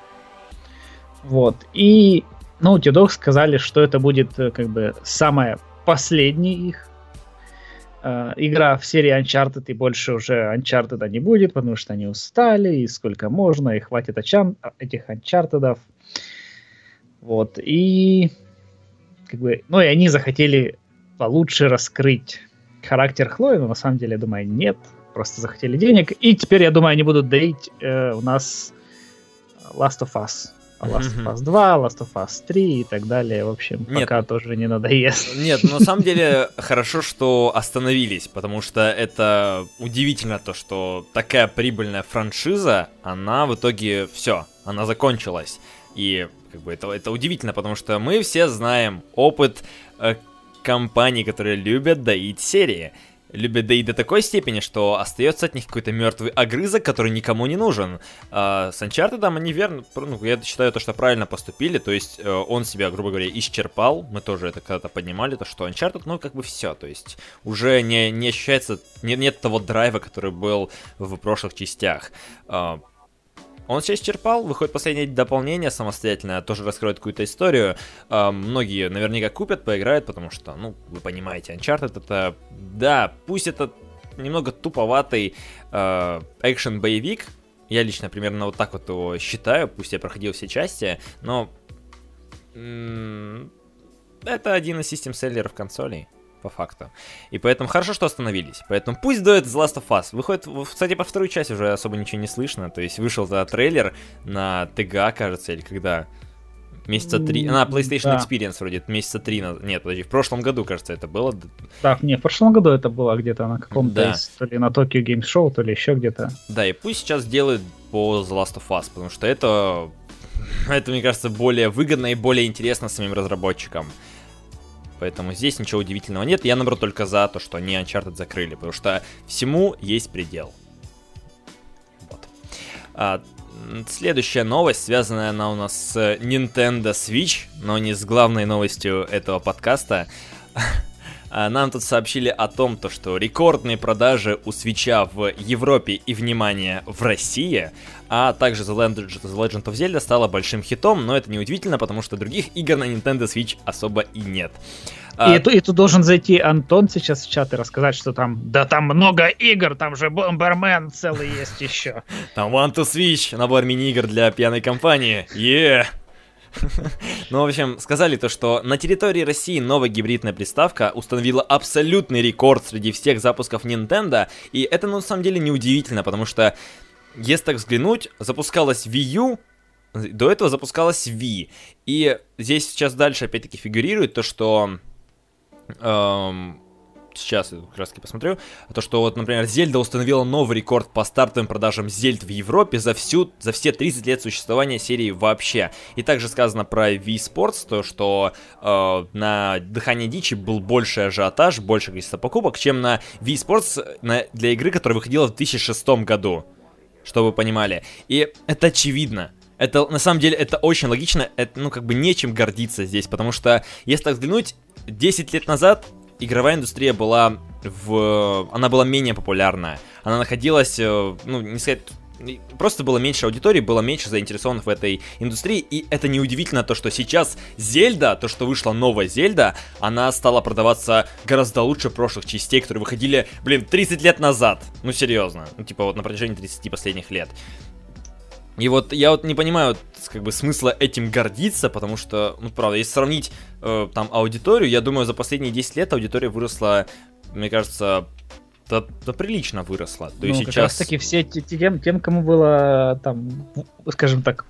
B: Вот. И Naughty Dog сказали, что это будет э, как бы самая последняя их э, игра в серии Uncharted, и больше уже Uncharted не будет, потому что они устали, и сколько можно, и хватит очам, этих Uncharted. Вот, и как бы, ну и они захотели получше раскрыть характер Хлои, но на самом деле, я думаю, нет, просто захотели денег, и теперь, я думаю, они будут доить э, у нас Last of Us. Last of Us 2, Last of Us 3 и так далее. В общем, нет, пока тоже не надоест.
A: Нет, на самом деле хорошо, что остановились, потому что это удивительно то, что такая прибыльная франшиза, она в итоге все, она закончилась. И как бы это, это удивительно, потому что мы все знаем опыт э, компаний, которые любят доить серии любят и до такой степени, что остается от них какой-то мертвый огрызок, который никому не нужен. А, с Uncharted они верно, ну, я считаю то, что правильно поступили, то есть э, он себя, грубо говоря, исчерпал, мы тоже это когда-то поднимали, то что Uncharted, ну, как бы все, то есть уже не, не ощущается, не, нет того драйва, который был в прошлых частях. А, он все исчерпал, выходит последнее дополнение самостоятельное, тоже раскроет какую-то историю. Э, многие наверняка купят, поиграют, потому что, ну, вы понимаете, Uncharted это, да, пусть это немного туповатый э, экшен-боевик, я лично примерно вот так вот его считаю, пусть я проходил все части, но это один из систем-селлеров консолей по факту. И поэтому хорошо, что остановились. Поэтому пусть дует The Last of Us. Выходит, кстати, по второй части уже особо ничего не слышно. То есть вышел за трейлер на ТГА, кажется, или когда? Месяца три. На PlayStation да. Experience вроде месяца три. На... Нет, подожди, в прошлом году, кажется, это было.
B: Так, не, в прошлом году это было где-то на каком-то да. из, то ли на Tokyo Game Show, то ли еще где-то.
A: Да, и пусть сейчас делают по The Last of Us, потому что это, *laughs* это, мне кажется, более выгодно и более интересно самим разработчикам. Поэтому здесь ничего удивительного нет. Я, наоборот, только за то, что они Uncharted закрыли, потому что всему есть предел. Вот. А, следующая новость, связанная она у нас с Nintendo Switch, но не с главной новостью этого подкаста. *laughs* А, нам тут сообщили о том, то, что рекордные продажи у свеча в Европе и, внимание, в России, а также The Legend, The Legend of Zelda стала большим хитом, но это не удивительно, потому что других игр на Nintendo Switch особо и нет.
B: И, а... и, и тут должен зайти Антон сейчас в чат и рассказать, что там, да там много игр, там же Бомбермен целый есть еще.
A: Там One to Switch, набор мини-игр для пьяной компании, yeah! Ну, в общем, сказали то, что на территории России новая гибридная приставка установила абсолютный рекорд среди всех запусков Nintendo, и это ну, на самом деле неудивительно, потому что, если так взглянуть, запускалась Wii U, до этого запускалась Wii, и здесь сейчас дальше опять-таки фигурирует то, что эм, сейчас я как раз таки посмотрю, то, что вот, например, Зельда установила новый рекорд по стартовым продажам Зельд в Европе за всю, за все 30 лет существования серии вообще. И также сказано про Wii Sports, то, что э, на Дыхание Дичи был больше ажиотаж, больше количество покупок, чем на Wii Sports на, для игры, которая выходила в 2006 году. Чтобы вы понимали. И это очевидно. Это, на самом деле, это очень логично, это, ну, как бы нечем гордиться здесь, потому что, если так взглянуть, 10 лет назад игровая индустрия была в... Она была менее популярная. Она находилась, э, ну, не сказать просто было меньше аудитории, было меньше заинтересованных в этой индустрии, и это неудивительно то, что сейчас Зельда, то, что вышла новая Зельда, она стала продаваться гораздо лучше прошлых частей, которые выходили, блин, 30 лет назад. Ну, серьезно. Ну, типа вот на протяжении 30 последних лет. И вот я вот не понимаю как бы смысла этим гордиться, потому что, ну правда, если сравнить э, там аудиторию, я думаю, за последние 10 лет аудитория выросла, мне кажется, да, да прилично выросла. То
B: ну, есть сейчас... раз таки все тем, тем, кому было там, скажем так,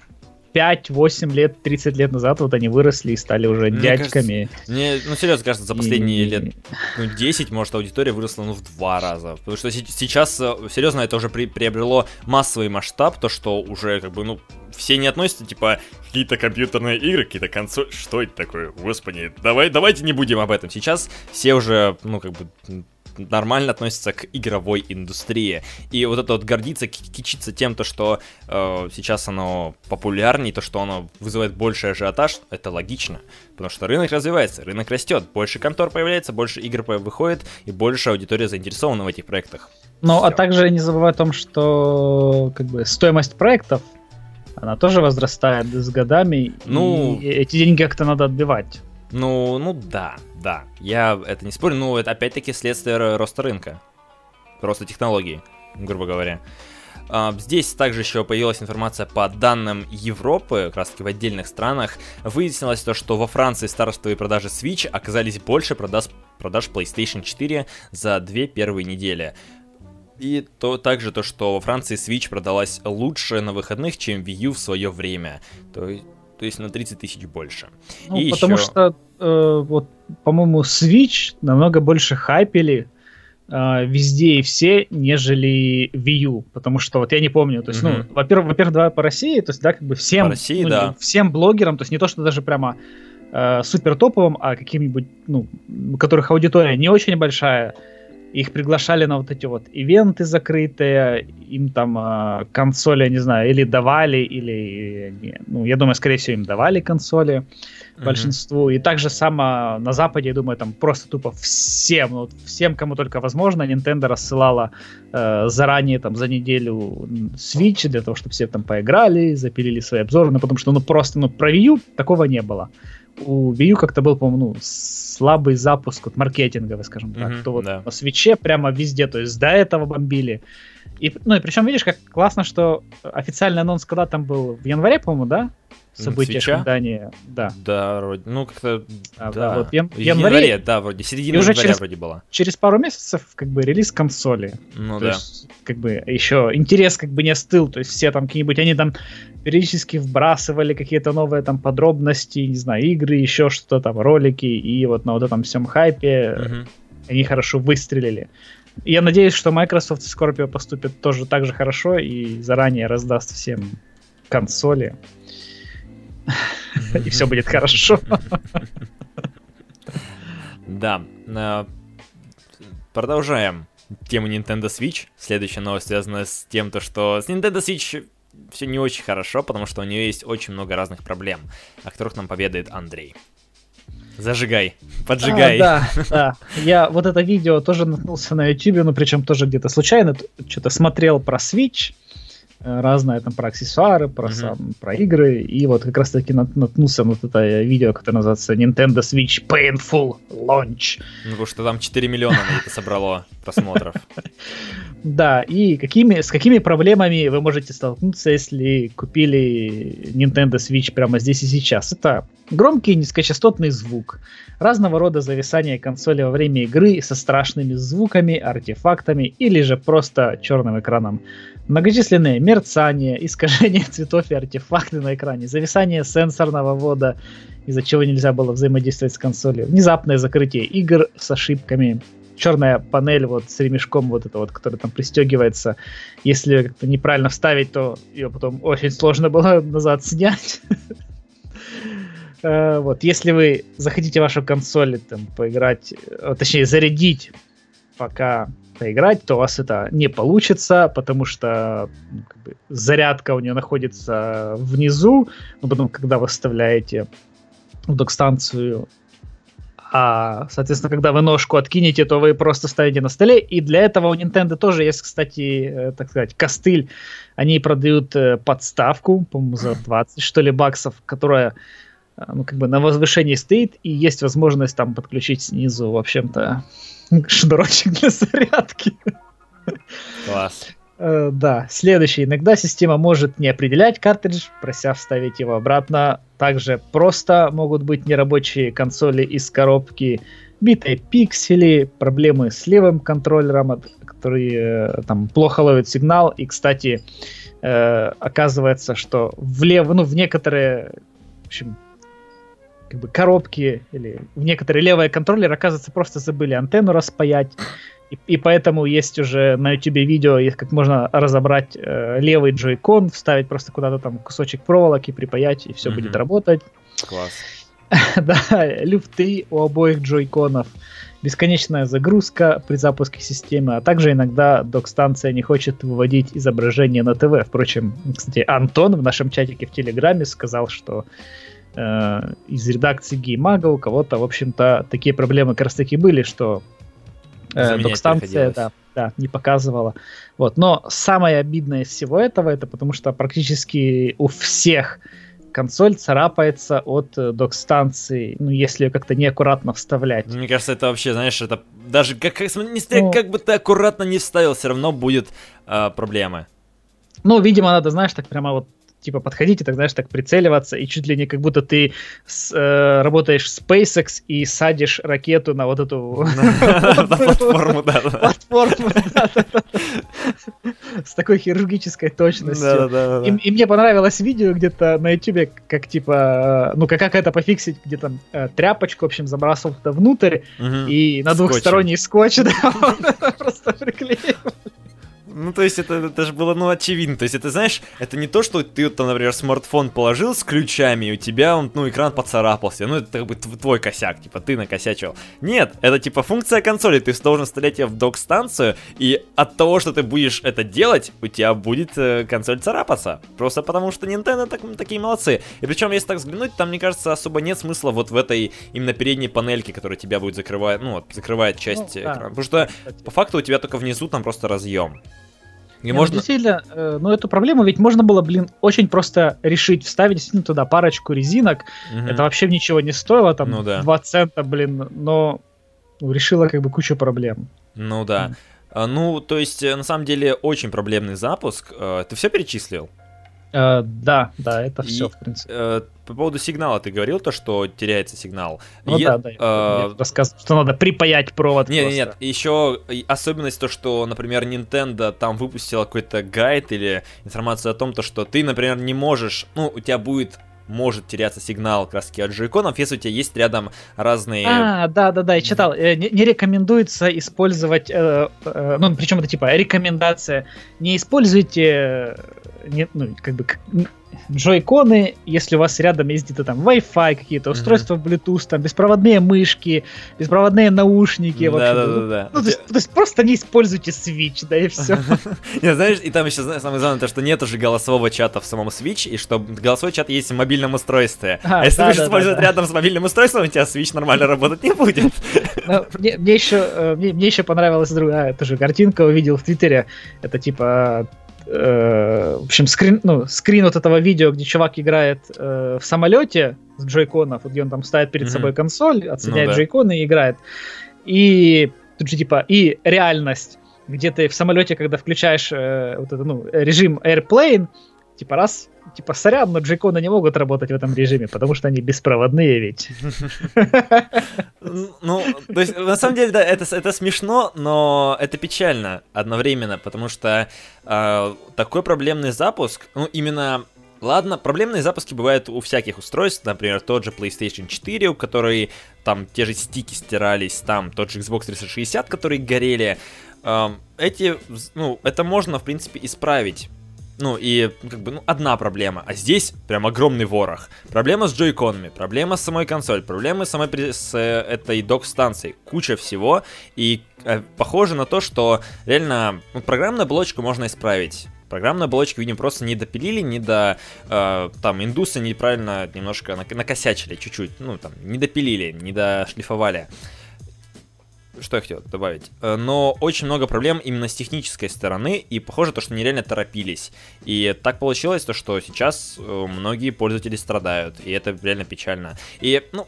B: 5-8 лет, 30 лет назад вот они выросли и стали уже мне дядьками.
A: Кажется, мне, ну, серьезно, кажется, за последние и... лет ну, 10, может, аудитория выросла ну, в два раза. Потому что сейчас, э, серьезно, это уже при, приобрело массовый масштаб, то, что уже, как бы, ну, все не относятся, типа, какие-то компьютерные игры, какие-то консоли. Что это такое? Господи, давай, давайте не будем об этом. Сейчас все уже, ну, как бы, нормально относится к игровой индустрии. И вот это вот гордиться, кичиться тем, то, что э, сейчас оно популярнее, то, что оно вызывает больше ажиотаж, это логично. Потому что рынок развивается, рынок растет, больше контор появляется, больше игр выходит, и больше аудитория заинтересована в этих проектах.
B: Ну, а также не забывай о том, что как бы стоимость проектов она тоже возрастает с годами, ну, и эти деньги как-то надо отбивать.
A: Ну, ну да, да. Я это не спорю, но это опять-таки следствие роста рынка. Роста технологий, грубо говоря. А, здесь также еще появилась информация по данным Европы, как раз таки в отдельных странах. Выяснилось то, что во Франции стартовые продажи Switch оказались больше продаж, продаж PlayStation 4 за две первые недели. И то также то, что во Франции Switch продалась лучше на выходных, чем Wii U в свое время. То есть то есть на 30 тысяч больше.
B: Ну, и потому еще... что, э, вот, по-моему, Switch намного больше хайпели э, везде и все, нежели Wii U, потому что вот я не помню, то есть, mm-hmm. ну, во-первых, во-первых, давай по России, то есть, да, как бы всем, по
A: России,
B: ну,
A: да.
B: всем блогерам, то есть не то, что даже прямо э, супер топовым, а каким-нибудь, ну, у которых аудитория не очень большая, их приглашали на вот эти вот ивенты закрытые, им там э, консоли, не знаю, или давали, или, ну, я думаю, скорее всего, им давали консоли mm-hmm. большинству. И также само на Западе, я думаю, там просто тупо всем, ну, всем, кому только возможно, Nintendo рассылала э, заранее, там, за неделю Switch для того, чтобы все там поиграли, запилили свои обзоры, ну, потому что, ну, просто, ну, про Wii U такого не было у Wii U как-то был, по-моему, ну, слабый запуск вот, маркетинговый, скажем так. Mm-hmm, то вот да. на свече прямо везде, то есть до этого бомбили. И, ну и причем, видишь, как классно, что официальный анонс когда там был? В январе, по-моему, да? события, Свеча? они... Да.
A: Да, вроде, ну как-то...
B: А, да. вот, ян...
A: в январе, январе, да, вроде, середина
B: января
A: через, вроде была.
B: Через пару месяцев, как бы, релиз консоли.
A: Ну
B: то
A: да.
B: Есть, как бы, еще интерес, как бы, не остыл, то есть все там какие-нибудь, они там периодически вбрасывали какие-то новые там подробности, не знаю, игры, еще что-то там, ролики, и вот на вот этом всем хайпе угу. они хорошо выстрелили. Я надеюсь, что Microsoft и Scorpio поступят тоже так же хорошо и заранее раздаст всем консоли. *laughs* И все будет хорошо. *laughs*
A: Да. Э, продолжаем тему Nintendo Switch. Следующая новость связана с тем, то, что с Nintendo Switch все не очень хорошо, потому что у нее есть очень много разных проблем, о которых нам поведает Андрей. Зажигай, поджигай.
B: А, да, да. Я вот это видео тоже наткнулся на YouTube, ну причем тоже где-то случайно, что-то смотрел про Switch, разное там про аксессуары, про, mm-hmm. сам, про игры, и вот как раз таки наткнулся на вот это видео, которое называется Nintendo Switch Painful Launch.
A: Ну, потому что там 4 миллиона на это собрало просмотров. *laughs*
B: Да, и какими, с какими проблемами вы можете столкнуться, если купили Nintendo Switch прямо здесь и сейчас? Это громкий низкочастотный звук, разного рода зависание консоли во время игры со страшными звуками, артефактами или же просто черным экраном Многочисленные мерцания, *laughs* искажение цветов и артефакты на экране, зависание сенсорного ввода, из-за чего нельзя было взаимодействовать с консолью, внезапное закрытие игр с ошибками, черная панель вот с ремешком вот это вот, который там пристегивается. Если как-то неправильно вставить, то ее потом очень сложно было *laughs* назад снять. *laughs* Э, вот, если вы захотите вашу консоль там поиграть, э, точнее зарядить, пока поиграть, то у вас это не получится, потому что ну, как бы, зарядка у нее находится внизу, но потом, когда вы вставляете в док-станцию, а, соответственно, когда вы ножку откинете, то вы просто ставите на столе. И для этого у Nintendo тоже есть, кстати, э, так сказать, костыль. Они продают э, подставку, по-моему, за *laughs* 20, что ли, баксов, которая э, ну, как бы на возвышении стоит, и есть возможность там подключить снизу, в общем-то, шнурочек для зарядки.
A: Класс.
B: Uh, да, следующий. Иногда система может не определять картридж, прося вставить его обратно. Также просто могут быть нерабочие консоли из коробки, битые пиксели, проблемы с левым контроллером, который э, там плохо ловит сигнал. И, кстати, э, оказывается, что в, лев... ну, в некоторые в общем, как бы коробки или в некоторые левые контроллеры, оказывается, просто забыли антенну распаять. И, и поэтому есть уже на YouTube видео, как можно разобрать э, левый джойкон, вставить просто куда-то там кусочек проволоки, припаять, и все mm-hmm. будет работать.
A: Класс. *laughs*
B: да, люфты у обоих джойконов, бесконечная загрузка при запуске системы, а также иногда док-станция не хочет выводить изображение на ТВ. Впрочем, кстати, Антон в нашем чатике в Телеграме сказал, что э, из редакции геймага у кого-то, в общем-то, такие проблемы как раз таки были, что э, док-станция да, да, не показывала. Вот. Но самое обидное из всего этого, это потому что практически у всех консоль царапается от э, док-станции, ну, если ее как-то неаккуратно вставлять.
A: Мне кажется, это вообще, знаешь, это даже как, как, не, ну, как бы ты аккуратно не вставил, все равно будет э, проблемы.
B: Ну, видимо, надо, знаешь, так прямо вот типа подходить и так, знаешь, так прицеливаться, и чуть ли не как будто ты с, э, работаешь в SpaceX и садишь ракету на вот эту... *laughs* *laughs*
A: платформу, да. Платформу, *laughs*
B: С такой хирургической точностью. И мне понравилось видео где-то на YouTube, как типа, ну как это пофиксить, где там э, тряпочку, в общем, забрасывал туда внутрь, и на двухсторонний скотч, просто приклеил.
A: Ну, то есть это, это же было, ну, очевидно. То есть это, знаешь, это не то, что ты, там, например, смартфон положил с ключами, и у тебя, он, ну, экран поцарапался. Ну, это как бы твой косяк, типа, ты накосячил. Нет, это, типа, функция консоли. Ты должен вставлять ее в док-станцию, и от того, что ты будешь это делать, у тебя будет э, консоль царапаться. Просто потому, что Nintendo так, такие молодцы. И причем, если так взглянуть, там, мне кажется, особо нет смысла вот в этой именно передней панельке, которая тебя будет закрывать, ну, вот, закрывает часть ну, экрана. Да. Потому что, по факту, у тебя только внизу там просто разъем.
B: И Не, ну, можно... ну, действительно, э, ну эту проблему ведь можно было, блин, очень просто решить, вставить действительно туда парочку резинок. Угу. Это вообще ничего не стоило, там ну, да. 2 цента, блин, но решила как бы кучу проблем.
A: Ну да. Mm. Ну, то есть, э, на самом деле, очень проблемный запуск. Э, ты все перечислил?
B: Uh, да, да, это все, в принципе. Uh,
A: по поводу сигнала ты говорил то, что теряется сигнал.
B: Ну е- да, да. Uh, рассказ, что надо припаять провод.
A: Нет, просто. нет, еще особенность то, что, например, Nintendo там выпустила какой-то гайд или информацию о том, то, что ты, например, не можешь, ну, у тебя будет может теряться сигнал краски от джойконов, если у тебя есть рядом разные...
B: А, да-да-да, я читал. Э, не, не рекомендуется использовать, э, э, ну, причем это типа рекомендация, не используйте не, ну, как бы джойконы, если у вас рядом есть где-то там Wi-Fi, какие-то устройства mm-hmm. Bluetooth, там беспроводные мышки, беспроводные наушники. Да, да, да, да. Ну, то, есть, то есть просто не используйте Switch, да и *laughs* все.
A: Не, знаешь, и там еще самое главное, то, что нет уже голосового чата в самом Switch, и что голосовой чат есть в мобильном устройстве. А, если будешь использовать рядом с мобильным устройством, у тебя Switch нормально работать не будет.
B: Ну, мне еще э, мне еще понравилась другая тоже картинка, увидел в Твиттере. Это типа э, в общем, скрин, ну, скрин вот этого видео, где чувак играет э, в самолете с джойконов, где он там ставит перед mm-hmm. собой консоль, отсоединяет ну, да. джойконы и играет. И тут же типа и реальность, где ты в самолете, когда включаешь э, вот это, ну, режим Airplane, типа раз, типа сорян, но джейконы не могут работать в этом режиме, потому что они беспроводные ведь. *laughs*
A: Ну, то есть, на самом деле, да, это, это смешно, но это печально одновременно, потому что э, такой проблемный запуск, ну, именно Ладно, проблемные запуски бывают у всяких устройств, например, тот же PlayStation 4, у которой там те же стики стирались, там тот же Xbox 360, которые горели. Эти, ну, это можно, в принципе, исправить ну, и как бы, ну, одна проблема. А здесь прям огромный ворох. Проблема с джойконами, проблема с самой консоль, проблемы с самой с э, этой док-станцией. Куча всего. И э, похоже на то, что реально ну, программную оболочку можно исправить. Программную оболочку, видимо, просто не допилили, не до... Э, там, индусы неправильно немножко накосячили чуть-чуть. Ну, там, не допилили, не дошлифовали что я хотел добавить. Э, но очень много проблем именно с технической стороны, и похоже то, что нереально торопились. И так получилось то, что сейчас э, многие пользователи страдают, и это реально печально. И, ну,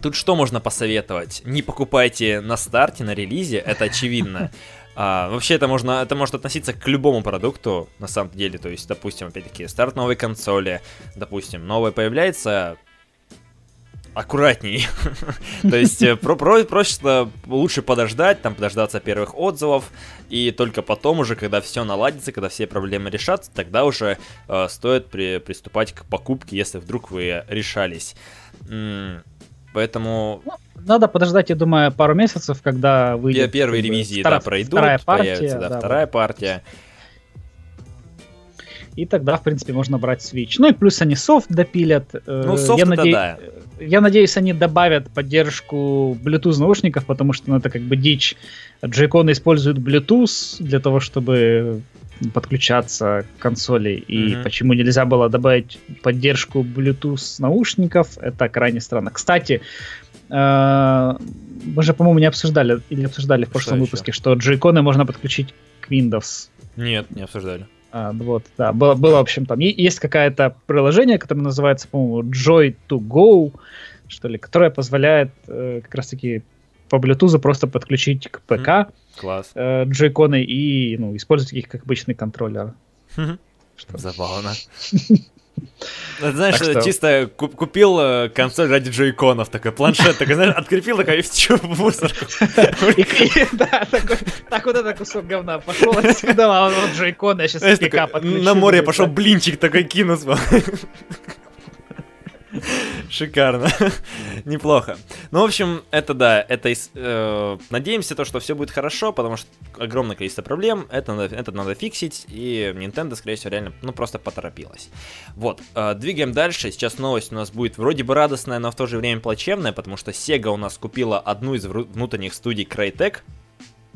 A: Тут что можно посоветовать? Не покупайте на старте, на релизе, это очевидно. *laughs* А, вообще это можно, это может относиться к любому продукту, на самом деле. То есть, допустим, опять-таки, старт новой консоли, допустим, новая появляется, аккуратней. *laughs* То есть э, про про просто лучше подождать, там подождаться первых отзывов, и только потом уже, когда все наладится, когда все проблемы решатся, тогда уже э, стоит при приступать к покупке, если вдруг вы решались. М поэтому... Ну,
B: надо подождать, я думаю, пару месяцев, когда выйдет...
A: Первые ревизии, вторая, да, пройдут, вторая партия, появится, да, да, вторая партия
B: и тогда, в принципе, можно брать Switch. Ну и плюс они софт допилят.
A: Э, ну, софт я, наде... да.
B: Я надеюсь, они добавят поддержку Bluetooth наушников, потому что ну, это как бы дичь. Джейконы используют Bluetooth для того, чтобы подключаться к консоли. И mm-hmm. почему нельзя было добавить поддержку Bluetooth наушников, это крайне странно. Кстати, э, мы же, по-моему, не обсуждали или обсуждали в прошлом выпуске, что джейконы можно подключить к Windows.
A: Нет, не обсуждали.
B: А, вот, да, было, было, в общем, там есть какое-то приложение, которое называется, по-моему, Joy to Go, что ли, которое позволяет э, как раз-таки по Bluetooth просто подключить к ПК mm,
A: класс.
B: Э, джойконы и ну, использовать их как обычный контроллер.
A: Забавно. *laughs* Знаешь, что... чисто купил э, консоль ради джойконов, такой планшет, такой, знаешь, открепил, такой, и в в мусорку. *laughs* *laughs*
B: Да, так вот это кусок говна пошел отсюда, а вот джойконы, я сейчас.
A: На море пошел блинчик такой кинул. Шикарно. *laughs* Неплохо. Ну, в общем, это да, это э, надеемся то, что все будет хорошо, потому что огромное количество проблем, это, это надо фиксить, и Nintendo, скорее всего, реально, ну, просто поторопилась. Вот, э, двигаем дальше. Сейчас новость у нас будет вроде бы радостная, но в то же время плачевная, потому что Sega у нас купила одну из внутренних студий Crytek,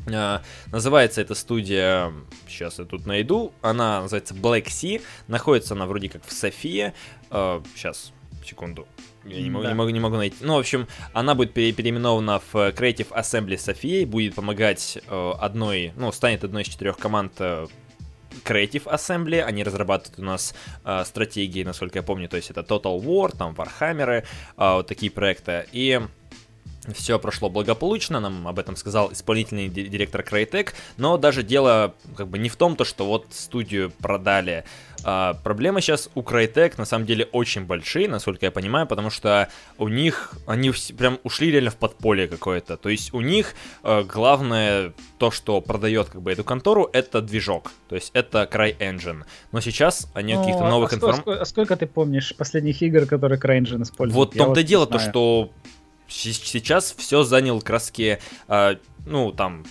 A: Uh, называется эта студия, сейчас я тут найду, она называется Black Sea, находится она вроде как в Софии, сейчас секунду. Я не могу, да. не, могу, не могу найти. Ну, в общем, она будет пере переименована в Creative Assembly София, будет помогать э, одной, ну, станет одной из четырех команд э, Creative Assembly, они разрабатывают у нас э, стратегии, насколько я помню, то есть это Total War, там Warhammer, э, вот такие проекты. И все прошло благополучно, нам об этом сказал исполнительный директор Crytek, но даже дело как бы не в том, то, что вот студию продали. А, проблемы сейчас у Crytek на самом деле очень большие, насколько я понимаю, потому что у них, они прям ушли реально в подполье какое-то. То есть у них а, главное то, что продает как бы эту контору, это движок. То есть это CryEngine. Но сейчас они ну, каких-то новых
B: а
A: информаций...
B: А сколько ты помнишь последних игр, которые CryEngine используют?
A: Вот в том-то дело, то, что сейчас все занял краски, э, ну, там,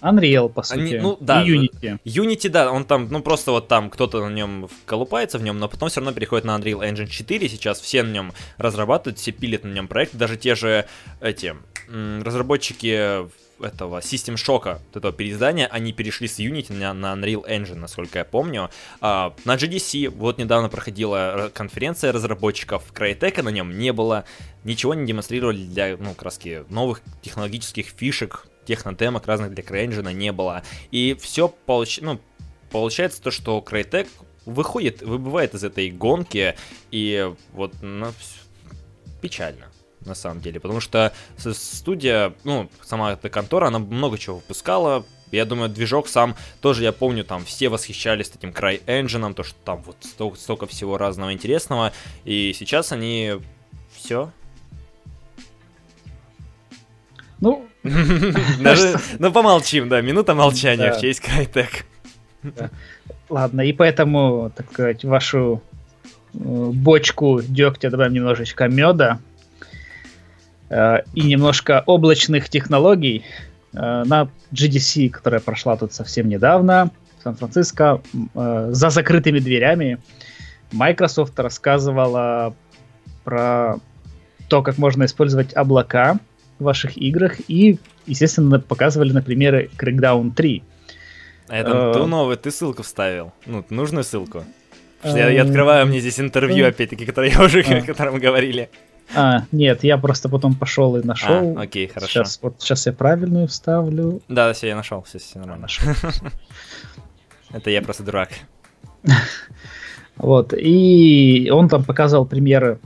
B: Unreal, по сути. Они,
A: ну, да. И Unity. Unity, да, он там, ну, просто вот там кто-то на нем колупается в нем, но потом все равно переходит на Unreal Engine 4. Сейчас все на нем разрабатывают, все пилят на нем проект. Даже те же эти разработчики этого System Shock, вот этого переиздания, они перешли с Unity на, на Unreal Engine, насколько я помню. А, на GDC вот недавно проходила конференция разработчиков, Crytek на нем не было, ничего не демонстрировали для, ну, краски новых технологических фишек, технодемок разных для CryEngine не было. И все получ... ну, получается то, что Crytek выходит, выбывает из этой гонки, и вот ну, печально на самом деле, потому что студия, ну, сама эта контора, она много чего выпускала, я думаю, движок сам тоже, я помню, там все восхищались этим CryEngine, то, что там вот столько, столько всего разного интересного, и сейчас они все.
B: Ну, *laughs*
A: ну, помолчим, да, минута молчания в честь Крайтек.
B: Ладно, и поэтому, так сказать, вашу э, бочку дегтя добавим немножечко меда э, и немножко облачных технологий. Э, на GDC, которая прошла тут совсем недавно, в Сан-Франциско, за закрытыми дверями, Microsoft рассказывала про то, как можно использовать облака в ваших играх и, естественно, показывали на примеры Crackdown 3.
A: А это ту новый, ты ссылку вставил. Ну, нужную ссылку. Я, я открываю мне здесь интервью, опять-таки, которое я уже, о котором говорили.
B: А, нет, я просто потом пошел и нашел.
A: А, окей, хорошо.
B: Сейчас, вот, сейчас я правильную вставлю.
A: Да, все, я нашел, все, все нормально. *laughs* Это я просто дурак. *laughs*
B: Вот, и он там показал примеры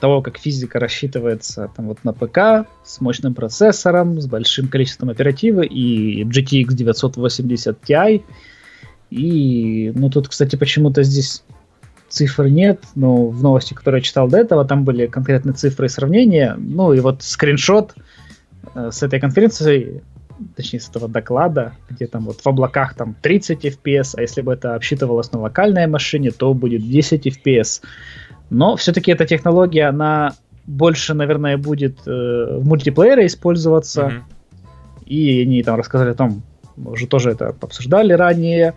B: того, как физика рассчитывается там вот на ПК с мощным процессором, с большим количеством оперативы и GTX 980 Ti. И, ну, тут, кстати, почему-то здесь цифр нет, но в новости, которые я читал до этого, там были конкретные цифры и сравнения. Ну, и вот скриншот э, с этой конференции, точнее, с этого доклада, где там вот в облаках там 30 FPS, а если бы это обсчитывалось на локальной машине, то будет 10 FPS. Но все-таки эта технология, она больше, наверное, будет э, в мультиплеере использоваться. Mm-hmm. И они там рассказали о том, уже тоже это обсуждали ранее,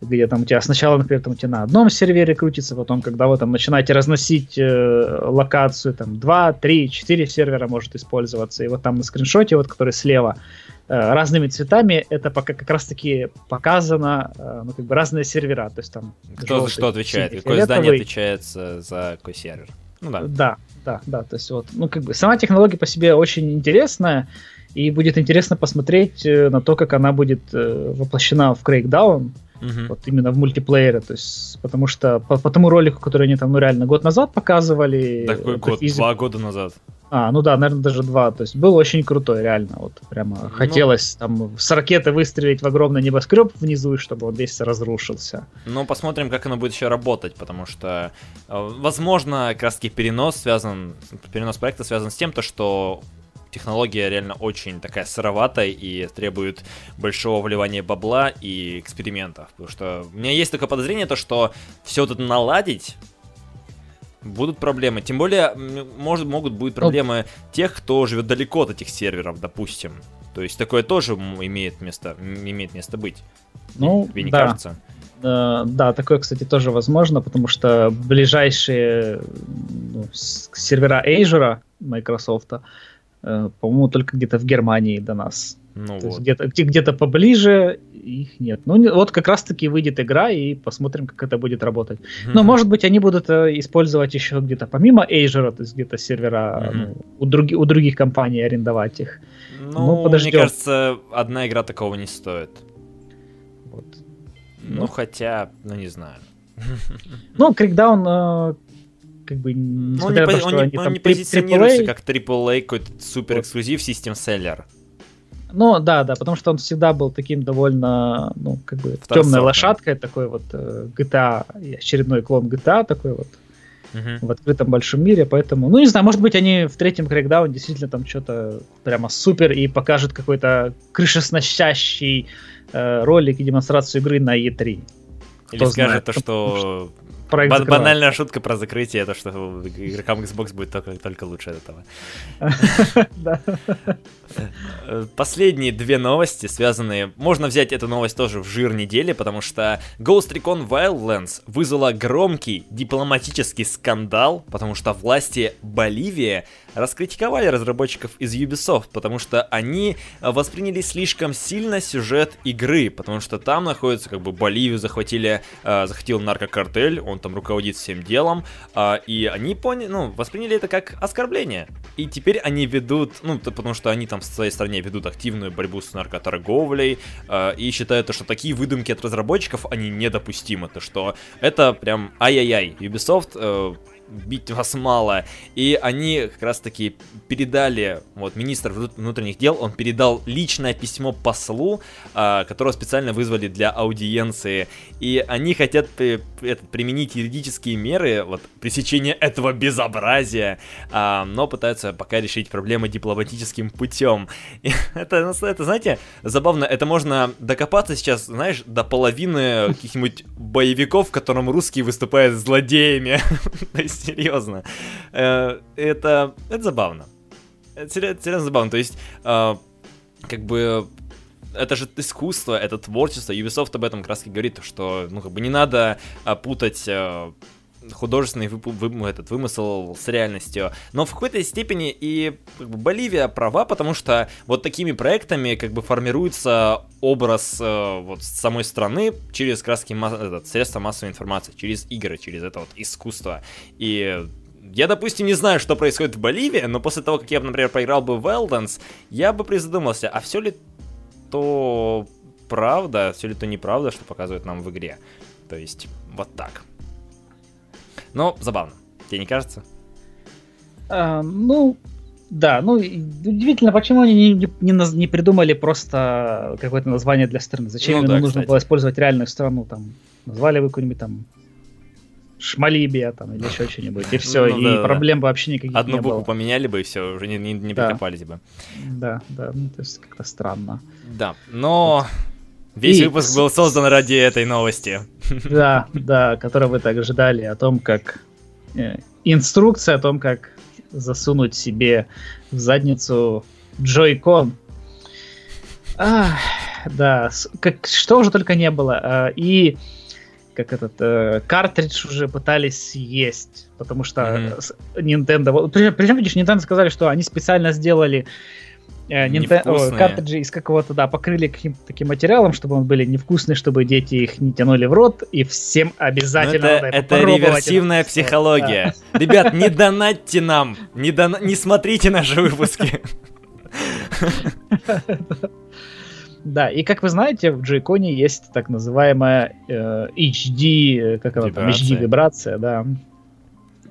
B: где там у тебя сначала, например, там у тебя на одном сервере крутится, потом, когда вы там начинаете разносить э, локацию, там 2, 3, 4 сервера может использоваться. И вот там на скриншоте, вот который слева, э, разными цветами, это пока как раз-таки показано, э, ну, как бы разные сервера. То есть там
A: Кто желтый, за что отвечает? Синий, Какое здание отвечает за какой сервер?
B: Ну да. Да, да, да. То есть вот, ну как бы сама технология по себе очень интересная, и будет интересно посмотреть э, на то, как она будет э, воплощена в Crackdown, Угу. Вот именно в мультиплеере, то есть, потому что по, по тому ролику, который они там, ну, реально год назад показывали.
A: Такой год, физик... два года назад.
B: А, ну да, наверное, даже два. То есть был очень крутой, реально. Вот прямо ну... хотелось там с ракеты выстрелить в огромный небоскреб внизу, чтобы он весь разрушился.
A: Ну, посмотрим, как оно будет еще работать, потому что, э, возможно, как раз таки перенос связан, перенос проекта связан с тем, то, что технология реально очень такая сыроватая и требует большого вливания бабла и экспериментов. Потому что у меня есть такое подозрение, то, что все это наладить будут проблемы. Тем более, может, могут быть ну, проблемы тех, кто живет далеко от этих серверов, допустим. То есть такое тоже имеет место, имеет место быть.
B: Ну, Тебе не да. кажется? Uh, да, такое, кстати, тоже возможно, потому что ближайшие ну, сервера Azure Microsoft Э, по-моему, только где-то в Германии до нас. Ну вот. где-то, где-то поближе их нет. Ну, вот как раз-таки выйдет игра, и посмотрим, как это будет работать. Mm-hmm. Но, может быть, они будут э, использовать еще где-то помимо Azure, то есть где-то сервера mm-hmm. ну, у, други, у других компаний арендовать их.
A: Ну, ну подождем. мне кажется, одна игра такого не стоит. Вот. Ну, ну, хотя, ну, не знаю.
B: Ну, Crackdown, как бы,
A: ну, он не, то, он, не, он не позиционируется как AAA какой-то супер эксклюзив систем селлер.
B: Ну да, да, потому что он всегда был таким довольно, ну, как бы темной лошадкой, такой вот э, GTA, очередной клон GTA такой вот uh-huh. в открытом большом мире, поэтому, ну не знаю, может быть они в третьем Crackdown действительно там что-то прямо супер и покажут какой-то крышесносящий э, ролик и демонстрацию игры на E3.
A: Или Кто скажет знает, то, что проект Банальная шутка про закрытие, то, что игрокам Xbox будет только, только лучше от этого. *laughs* Последние две новости, связанные... Можно взять эту новость тоже в жир недели, потому что Ghost Recon Wildlands вызвала громкий дипломатический скандал, потому что власти Боливии раскритиковали разработчиков из Ubisoft, потому что они восприняли слишком сильно сюжет игры, потому что там находится, как бы, Боливию захватили, э, захватил наркокартель, он там руководит всем делом, э, и они поняли, ну, восприняли это как оскорбление. И теперь они ведут, ну, потому что они там в своей стране ведут активную борьбу с наркоторговлей, э, и считают, что такие выдумки от разработчиков, они недопустимы, то что это прям ай-яй-яй. Ubisoft э, бить вас мало. И они как раз таки передали, вот министр внутренних дел, он передал личное письмо послу, а, которого специально вызвали для аудиенции. И они хотят при, это, применить юридические меры, вот, пресечение этого безобразия, а, но пытаются пока решить проблемы дипломатическим путем. И *laughs* это, это, знаете, забавно, это можно докопаться сейчас, знаешь, до половины каких-нибудь боевиков, в котором русские выступают злодеями. *laughs* То есть *laughs* серьезно. Э, это, это забавно. Это серьезно забавно. То есть, э, как бы это же искусство, это творчество. Ubisoft об этом как раз и говорит, что ну как бы не надо а, путать э, художественный вып- вы- этот вымысел с реальностью. Но в какой-то степени и как бы, Боливия права, потому что вот такими проектами как бы формируется образ э, вот самой страны через краски ма- этот, средства массовой информации, через игры, через это вот искусство. И я, допустим, не знаю, что происходит в Боливии, но после того, как я, например, поиграл бы в Wildlands, я бы призадумался, а все ли то правда, все ли то неправда, что показывают нам в игре. То есть, вот так. Но забавно. Тебе не кажется?
B: А, ну, да, ну удивительно, почему они не, не, не придумали просто какое-то название для страны. Зачем ну, да, нужно кстати. было использовать реальную страну? Там назвали вы какую-нибудь там Шмалибия там или еще что-нибудь, и все, *laughs* ну, и да, проблем да. вообще никаких
A: Одну
B: не
A: букву было. поменяли бы, и все, уже не, не, не да. прикопались бы.
B: Да, да, ну, то есть как-то странно.
A: Да, но вот. Весь и... выпуск был создан ради этой новости. *laughs*
B: Да, да, которую вы так ждали, о том, как... Э, инструкция о том, как засунуть себе в задницу Joy-Con. А, да, как, что уже только не было. А, и как этот э, картридж уже пытались съесть, потому что mm-hmm. Nintendo... Причем, причем, видишь, Nintendo сказали, что они специально сделали Nintendo, картриджи из какого-то, да, покрыли каким-то таким материалом, чтобы он были невкусные, чтобы дети их не тянули в рот, и всем обязательно
A: это, надо это реверсивная это. психология. Да. Ребят, не донатьте нам, не, дон... не смотрите наши выпуски.
B: Да, и как вы знаете, в Джейконе есть так называемая э, HD, э, как она там, HD вибрация, да,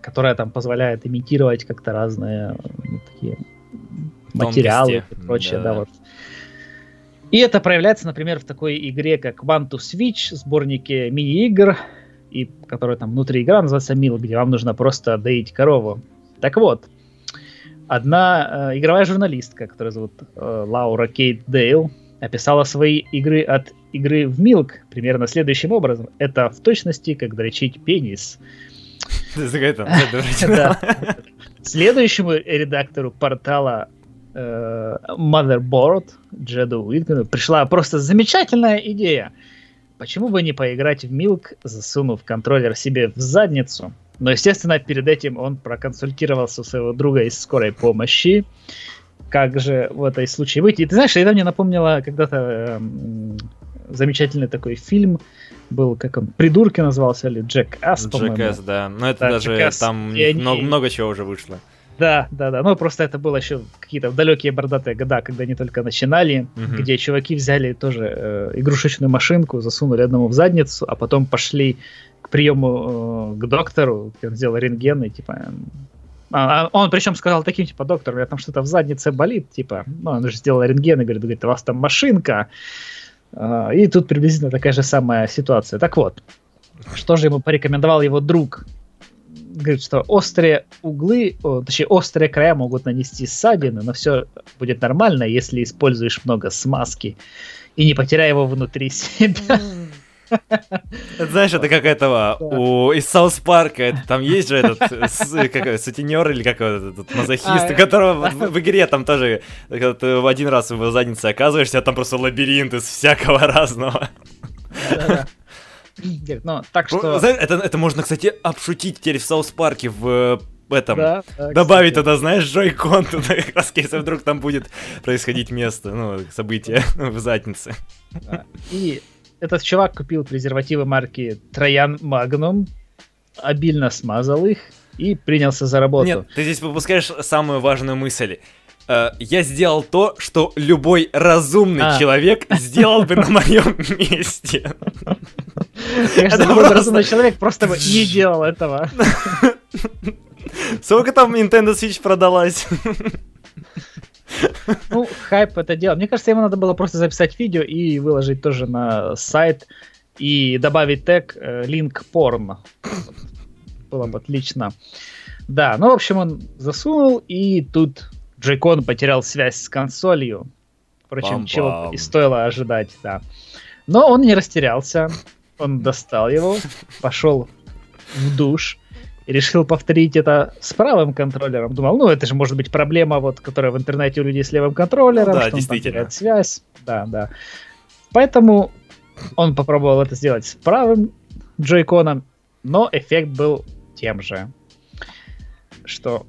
B: которая там позволяет имитировать как-то разные ну, такие материалы и прочее, да. да, вот. И это проявляется, например, в такой игре, как One to Switch, сборнике мини-игр, и которая там внутри игра называется Мил, где вам нужно просто доить корову. Так вот, одна э, игровая журналистка, которая зовут э, Лаура Кейт Дейл, описала свои игры от игры в Milk примерно следующим образом. Это в точности как дрочить пенис. *laughs* Следующему редактору портала Motherboard Джеду Уиткину пришла просто замечательная идея. Почему бы не поиграть в Milk, засунув контроллер себе в задницу? Но, естественно, перед этим он проконсультировался у своего друга из скорой помощи, как же в этой случае выйти. И ты знаешь, это мне напомнило когда-то э, замечательный такой фильм был, как он, «Придурки» назывался, или «Джек Ас»,
A: по-моему. «Джек Ас», да. Но это да, даже там много, много чего уже вышло.
B: Да, да, да. Ну, просто это было еще какие-то далекие бородатые года, когда они только начинали, угу. где чуваки взяли тоже э, игрушечную машинку, засунули одному в задницу, а потом пошли к приему э, к доктору, он сделал рентген, и типа а, а, он причем сказал таким, типа, доктор, у меня там что-то в заднице болит, типа, ну, он же сделал рентген и говорит, говорит, у вас там машинка. А, и тут приблизительно такая же самая ситуация. Так вот, что же ему порекомендовал его друг? Говорит, что острые углы, точнее, острые края могут нанести ссадины, но все будет нормально, если используешь много смазки и не потеряй его внутри себя.
A: Это, знаешь, это как этого у из Саус Парка. Там есть же этот с- как, сутенер или как этот мазохист,
B: А,
A: у которого в, в игре там тоже, когда ты в один раз в заднице оказываешься, а там просто лабиринт из всякого *laughs* разного.
B: Нет, Ну, так
A: Ну,
B: что...
A: это, это можно, кстати, обшутить теперь в South Park е в э, этом.
B: да, да,
A: Добавить
B: кстати.
A: туда, знаешь, джойкон *laughs* туда, как раз если вдруг там будет происходить место, ну, событие *laughs* в заднице.
B: Да. И этот чувак купил презервативы марки Trojan Magnum, обильно смазал их и принялся за работу.
A: Нет, ты здесь выпускаешь самую важную мысль. Э, Я сделал то, что любой разумный
B: А.
A: человек *laughs* сделал бы на моем месте.
B: Конечно, любой разумный человек просто бы не делал этого.
A: Сколько там Nintendo Switch продалась?
B: Ну, хайп это дело. Мне кажется, ему надо было просто записать видео и выложить тоже на сайт и добавить тег э, link порно. Было бы отлично. Да, ну, в общем, он засунул, и тут Джейкон потерял связь с консолью. Впрочем,
A: Бам-бам.
B: чего и стоило ожидать, да. Но он не растерялся. Он достал его, пошел в душ и решил повторить это с правым контроллером. Думал, ну это же может быть проблема, вот, которая в интернете у людей с левым контроллером,
A: Ну да,
B: что он
A: действительно.
B: теряет связь. Да, да. Поэтому он попробовал это сделать с правым джойконом, но эффект был тем же. Что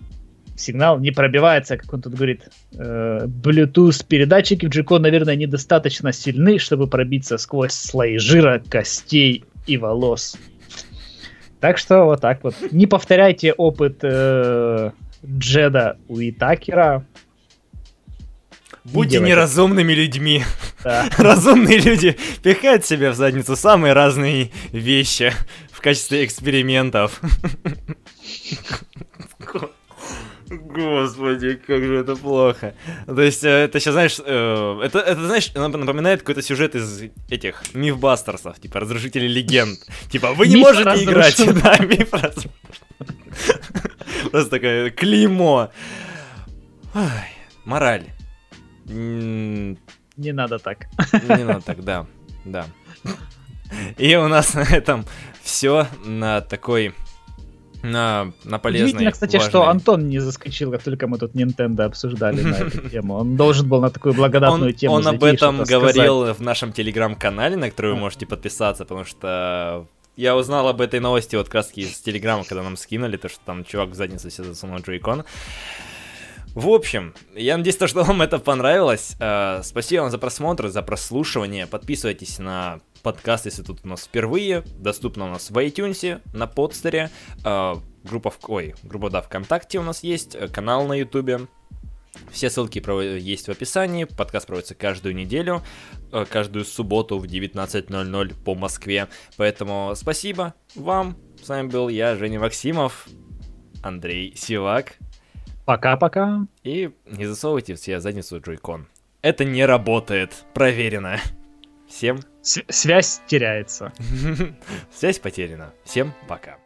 B: сигнал не пробивается, как он тут говорит. Э, Bluetooth передатчики в джойкон, наверное, недостаточно сильны, чтобы пробиться сквозь слои жира, костей и волос. Так что вот так вот. Не повторяйте опыт э, Джеда Уитакера.
A: Будьте
B: делайте.
A: неразумными людьми.
B: Да. *laughs*
A: Разумные люди пихают себе в задницу самые разные вещи в качестве экспериментов. *laughs* Господи, как же это плохо. То есть, э, это сейчас, знаешь, э, это, это, знаешь, нап- напоминает какой-то сюжет из этих мифбастерсов, типа разрушители легенд. Типа, вы не
B: Миф
A: можете играть.
B: разрушен. *laughs*
A: Да, миф разрушен. Просто такое клеймо. Мораль.
B: Не надо так.
A: не надо так, да, да. И у нас на этом все на такой на, на полезной,
B: Удивительно, кстати,
A: важной-
B: что Антон не заскочил, как только мы тут Nintendo обсуждали на эту *laughs* тему. Он должен был на такую благодатную
A: он,
B: тему
A: он об этом говорил в нашем телеграм-канале, на который вы можете подписаться, потому что я узнал об этой новости вот как раз из телеграма, когда нам скинули, то, что там чувак в задницу себе засунул джойкон. В общем, я надеюсь, то, что вам это понравилось. Э, Спасибо вам за просмотр, за прослушивание. Подписывайтесь на подкаст, если тут у нас впервые. Доступно у нас в iTunes, на подстере. э, Группа, в... Ой, группа, да, ВКонтакте у нас есть, э, канал на Ютубе. Все ссылки есть в описании. Подкаст проводится каждую неделю, э, каждую субботу в 19.00 по Москве. Поэтому спасибо вам. С вами был я, Женя Максимов, Андрей Сивак.
B: Пока-пока.
A: И не засовывайте в себе задницу джойкон. Это не работает. Проверено. Всем
B: С- связь теряется. *laughs*
A: связь потеряна. Всем пока.